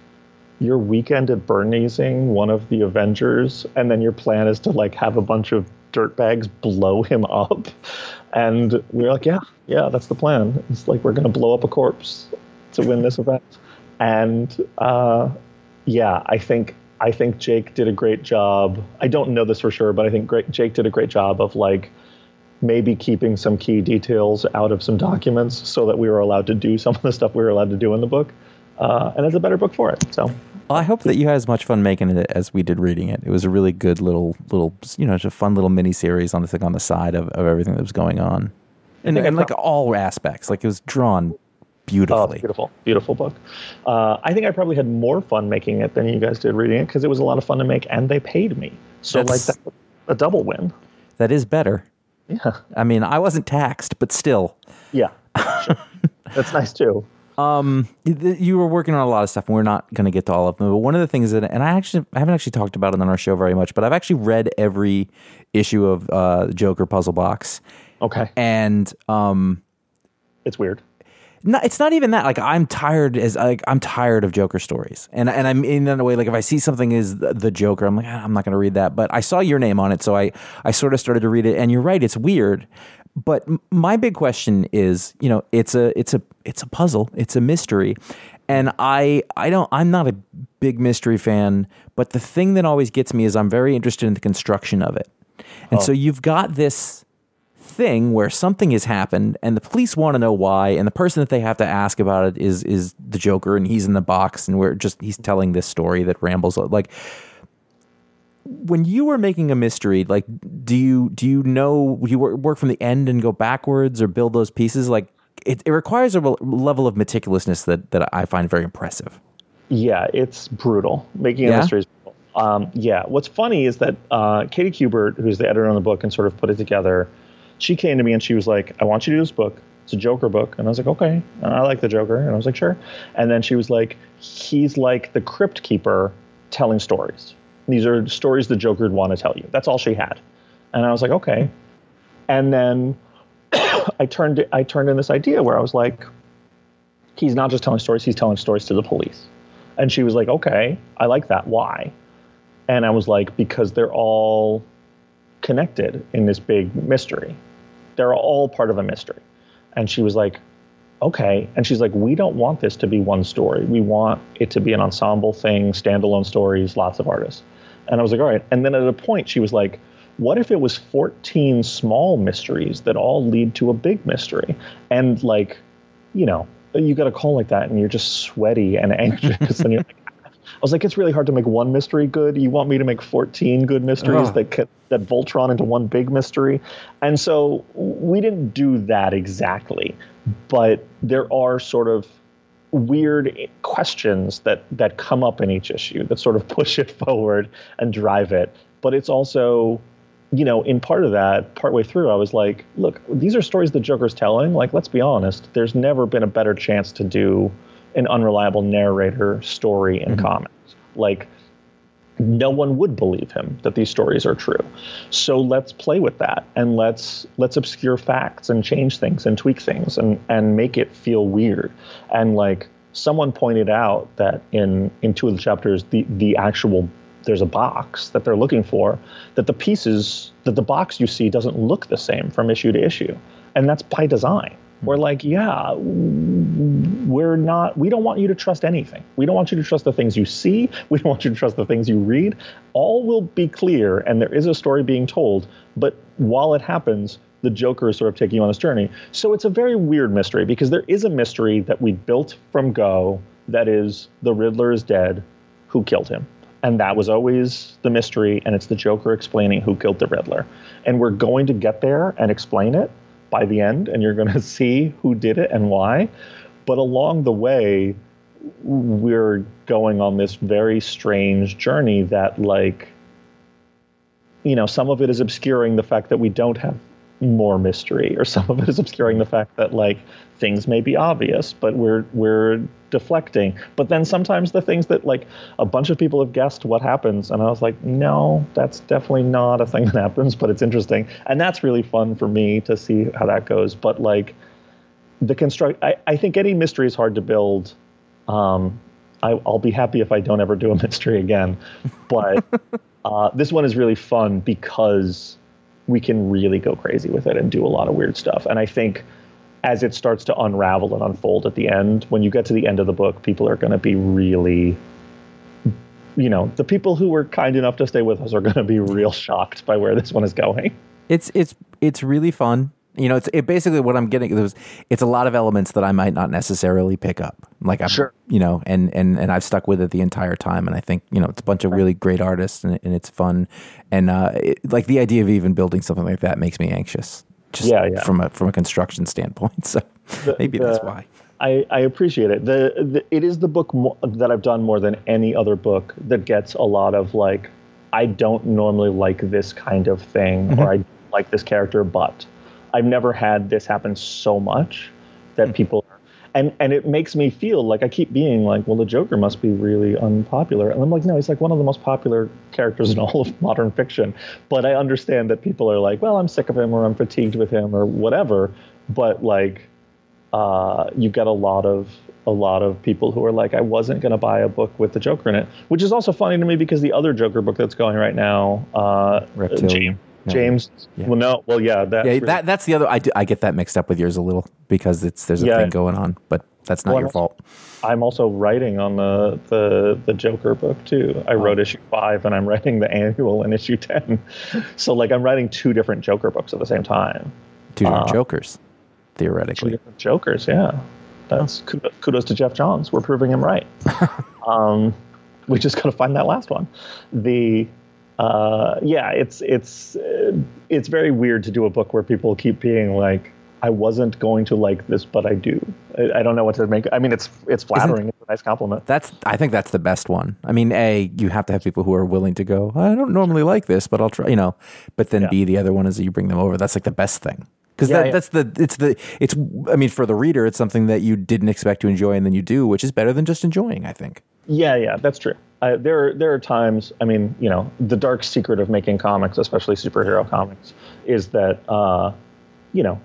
your weekend at Bernie'sing one of the Avengers, and then your plan is to like have a bunch of dirtbags blow him up. And we are like, yeah, yeah, that's the plan. It's like we're gonna blow up a corpse to win this event. And uh, yeah, I think I think Jake did a great job. I don't know this for sure, but I think great, Jake did a great job of like maybe keeping some key details out of some documents so that we were allowed to do some of the stuff we were allowed to do in the book. Uh, and it's a better book for it. So Well, I hope that you had as much fun making it as we did reading it. It was a really good little, little, you know, just a fun little mini series on the thing on the side of, of everything that was going on, and, and like all aspects. Like it was drawn Oh, beautifully. beautiful, beautiful book. Uh, I think I probably had more fun making it than you guys did reading it because it was a lot of fun to make, and they paid me. So That's- like that, a double win. that is better. Yeah, I mean, I wasn't taxed, but still, yeah, Sure. that's nice too. Th- you were working on a lot of stuff, and we're not going to get to all of them. But one of the things that, and I actually I haven't actually talked about it on our show very much, but I've actually read every issue of uh, Joker Puzzle Box, Okay, and um, it's weird. no, it's not even that. Like I'm tired as like I'm tired of Joker stories, and and I'm in that way. Like if I see something is the, the Joker, I'm like "Ah, I'm not going to read that. But I saw your name on it, so I I sort of started to read it. And you're right, it's weird. But my big question is, you know, it's a it's a it's a puzzle, it's a mystery, and I I don't I'm not a big mystery fan. But the thing that always gets me is I'm very interested in the construction of it, and so oh. you've got this thing where something has happened and the police want to know why and the person that they have to ask about it is is the joker and he's in the box and we're just he's telling this story that rambles like when you were making a mystery like do you do you know do you work, from the end and go backwards or build those pieces like it, it requires a level of meticulousness that that i find very impressive Yeah, it's brutal. Making a Yeah? mystery is brutal. Um, yeah. What's funny is that uh, Katie Kubert, who's the editor on the book and sort of put it together, she came to me and she was like, "I want you to do this book. It's a Joker book." And I was like, "Okay." And I like the Joker, and I was like, "Sure." And then she was like, "He's like the crypt keeper telling stories. These are stories the Joker would want to tell you." That's all she had. And I was like, "Okay." And then *coughs* I turned I turned in this idea where I was like, he's not just telling stories, he's telling stories to the police. And she was like, okay, I like that. Why? And I was like, because they're all connected in this big mystery. They're all part of a mystery. And she was like, okay. And she's like, we don't want this to be one story. We want it to be an ensemble thing, standalone stories, lots of artists. And I was like, all right. And then at a point, she was like, what if it was 14 small mysteries that all lead to a big mystery? And like, you know, you got a call like that and you're just sweaty and anxious and you're like *laughs* I was like, it's really hard to make one mystery good. You want me to make 14 good mysteries that ca- that Voltron into one big mystery, and so we didn't do that exactly, but there are sort of weird questions that that come up in each issue that sort of *laughs* push it forward and drive it. But it's also you know, in part of that, partway through, I was like, look, these are stories the Joker's telling. Like, let's be honest, there's never been a better chance to do an unreliable narrator story in mm-hmm. comics. Like, no one would believe him that these stories are true. So let's play with that and let's let's obscure facts and change things and tweak things and and make it feel weird. And like someone pointed out that in in two of the chapters the the actual there's a box that they're looking for that the pieces that the box you see doesn't look the same from issue to issue. And that's by design. We're like, yeah, we're not, we don't want you to trust anything. We don't want you to trust the things you see. *laughs* We don't want you to trust the things you read. All will be clear, and there is a story being told. But while it happens, the Joker is sort of taking you on this journey. So it's a very weird mystery because there is a mystery that we built from Go that is the Riddler is dead. Who killed him? And that was always the mystery, and it's the Joker explaining who killed the Riddler. And we're going to get there and explain it by the end, and you're going *laughs* to see who did it and why. But along the way, we're going on this very strange journey that, like, you know, some of it is obscuring the fact that we don't have more mystery, or some of it is obscuring the fact that like things may be obvious, but we're we're deflecting. But then sometimes the things that like a bunch of people have guessed what happens, and I was like, no, that's definitely not a thing that happens, but it's interesting, and that's really fun for me to see how that goes. But like the construct, I, I think any mystery is hard to build. Um, I, I'll be happy if I don't ever do a *laughs* mystery again, but uh, this one is really fun because we can really go crazy with it and do a lot of weird stuff. And I think as it starts to unravel and unfold at the end, when you get to the end of the book, people are going to be really, you know, the people who were kind enough to stay with us are going to be real shocked by where this one is going. It's it's it's really fun. You know, it's it basically what I'm getting. There's, it's a lot of elements that I might not necessarily pick up. Like I'm, Sure. you know, and and and I've stuck with it the entire time. And I think you know, it's a bunch of really great artists, and, and it's fun. And uh, it, like the idea of even building something like that makes me anxious. Just Yeah, yeah. from a from a construction standpoint. *laughs* So maybe that's why. I, I appreciate it. The, the it is the book mo- that I've done more than any other book that gets a lot of like, I don't normally like this kind of thing, mm-hmm. or I like this character, but I've never had this happen so much that mm. people, and and it makes me feel like I keep being like, well, the Joker must be really unpopular, and I'm like, no, he's like one of the most popular characters in all of *laughs* modern fiction. But I understand that people are like, well, I'm sick of him, or I'm fatigued with him, or whatever. But like uh, you get a lot of a lot of people who are like, I wasn't going to buy a book with the Joker in it, which is also funny to me because the other Joker book that's going right now, uh, Reptilian. No. James, Yeah. well, no, well, yeah, that, Yeah, that that's the other. I, do, I get that mixed up with yours a little because it's there's a Yeah. thing going on, but that's not Well, your fault. I'm also writing on the, the the Joker book too. I wrote issue five, and I'm *laughs* writing the annual in issue ten. So like, I'm writing two different Joker books at the same time. Two different uh, Jokers, Two theoretically. different Jokers, yeah. That's kudos, kudos to Geoff Johns. We're proving him right. *laughs* um, we just got to find that last one. The uh, yeah, it's it's uh, it's very weird to do a book where people keep being like, I wasn't going to like this, but I do. I, I don't know what to make. I mean, it's it's flattering. It's a nice compliment. That's I think that's the best one. I mean, a you have to have people who are willing to go. I don't normally like this, but I'll try. You know, but then Yeah. b the other one is that you bring them over. That's like the best thing because Yeah, that, yeah. that's the it's the it's. I mean, for the reader, it's something that you didn't expect to enjoy and then you do, which is better than just enjoying. I think. Yeah, yeah, that's true. Uh, there, there are times. I mean, you know, the dark secret of making comics, especially superhero comics, is that, uh, you know,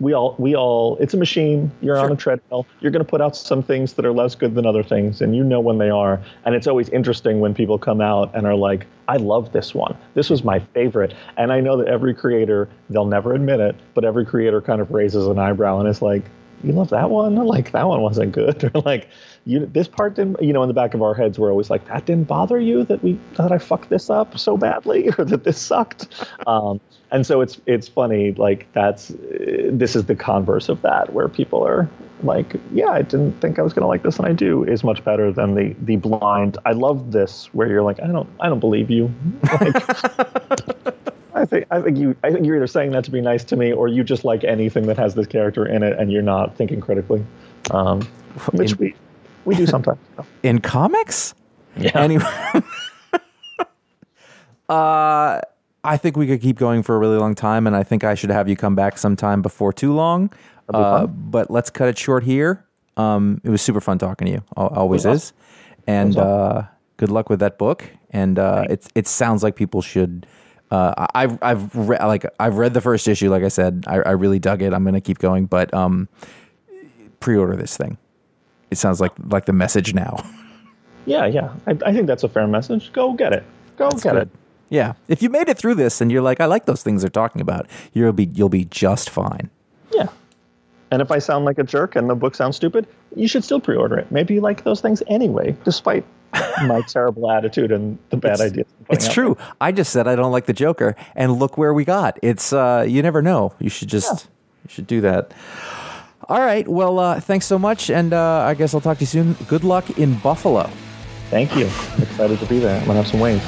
we all, we all. It's a machine. You're on a treadmill. You're going to put out some things that are less good than other things, and you know when they are. And it's always interesting when people come out and are like, "I love this one. This was my favorite." And I know that every creator, they'll never admit it, but every creator kind of raises an eyebrow and is like, you love that one? Like that one wasn't good. *laughs* Or like you this part didn't you know, in the back of our heads we're always like, that didn't bother you that we that I fucked this up so badly *laughs* or that this sucked. Um, and so it's it's funny, like that's this is the converse of that, where people are like, yeah, I didn't think I was gonna like this and I do is much better than the the blind I love this where you're like, I don't I don't believe you. *laughs* Like, *laughs* I think I think you I think you're either saying that to be nice to me or you just like anything that has this character in it and you're not thinking critically, um, which we we do sometimes. *laughs* in comics. Yeah. Anyway, *laughs* uh, I think we could keep going for a really long time, and I think I should have you come back sometime before too long. Uh, but let's cut it short here. Um, it was super fun talking to you. Always It was is. And uh, good luck with that book. And uh, it it sounds like people should. Uh, I- I've I've re- like I've read the first issue. Like I said, I, I really dug it. I'm gonna keep going, but um, pre-order this thing. It sounds like like the message now. Yeah, yeah. I, I think that's a fair message. Go get it. Go get it. Yeah, if you made it through this and you're like, I like those things they're talking about, you'll be you'll be just fine. Yeah. And if I sound like a jerk and the book sounds stupid, you should still pre-order it. Maybe you like those things anyway, despite my *laughs* terrible attitude and the bad ideas. It's out true. I just said I don't like the Joker, and look where we got. It's uh, you never know. You should just you should do that. All right. Well, uh, thanks so much, and uh, I guess I'll talk to you soon. Good luck in Buffalo. Thank you. Excited to be there. I'm gonna have some wings.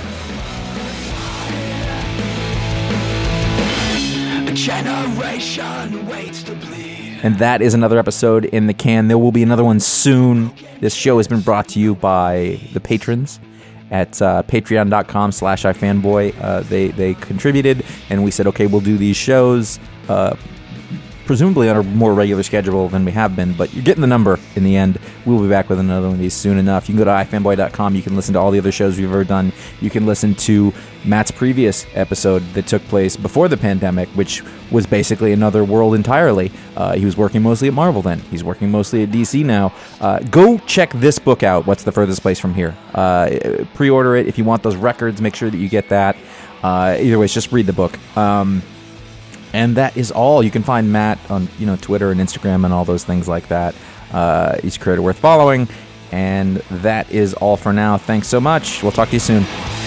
Generation waits to bleed. And that is another episode in the can. There will be another one soon. This show has been brought to you by the patrons at uh, patreon.com slash ifanboy. Uh, they, they contributed, and we said, okay, we'll do these shows, uh, presumably on a more regular schedule than we have been, but you're getting the number in the end. We'll be back with another one of these soon enough. You can go to ifanboy.com. You can listen to all the other shows we've ever done. You can listen to Matt's previous episode that took place before the pandemic, which was basically another world entirely. Uh, he was working mostly at Marvel then. He's working mostly at DC now. Uh, go check this book out. What's the furthest place from here? Uh, pre-order it if you want those records. Make sure that you get that. Uh, either way, just read the book. Um, and that is all. You can find Matt on you know Twitter and Instagram and all those things like that. Uh, he's a creator worth following. And that is all for now. Thanks so much. We'll talk to you soon.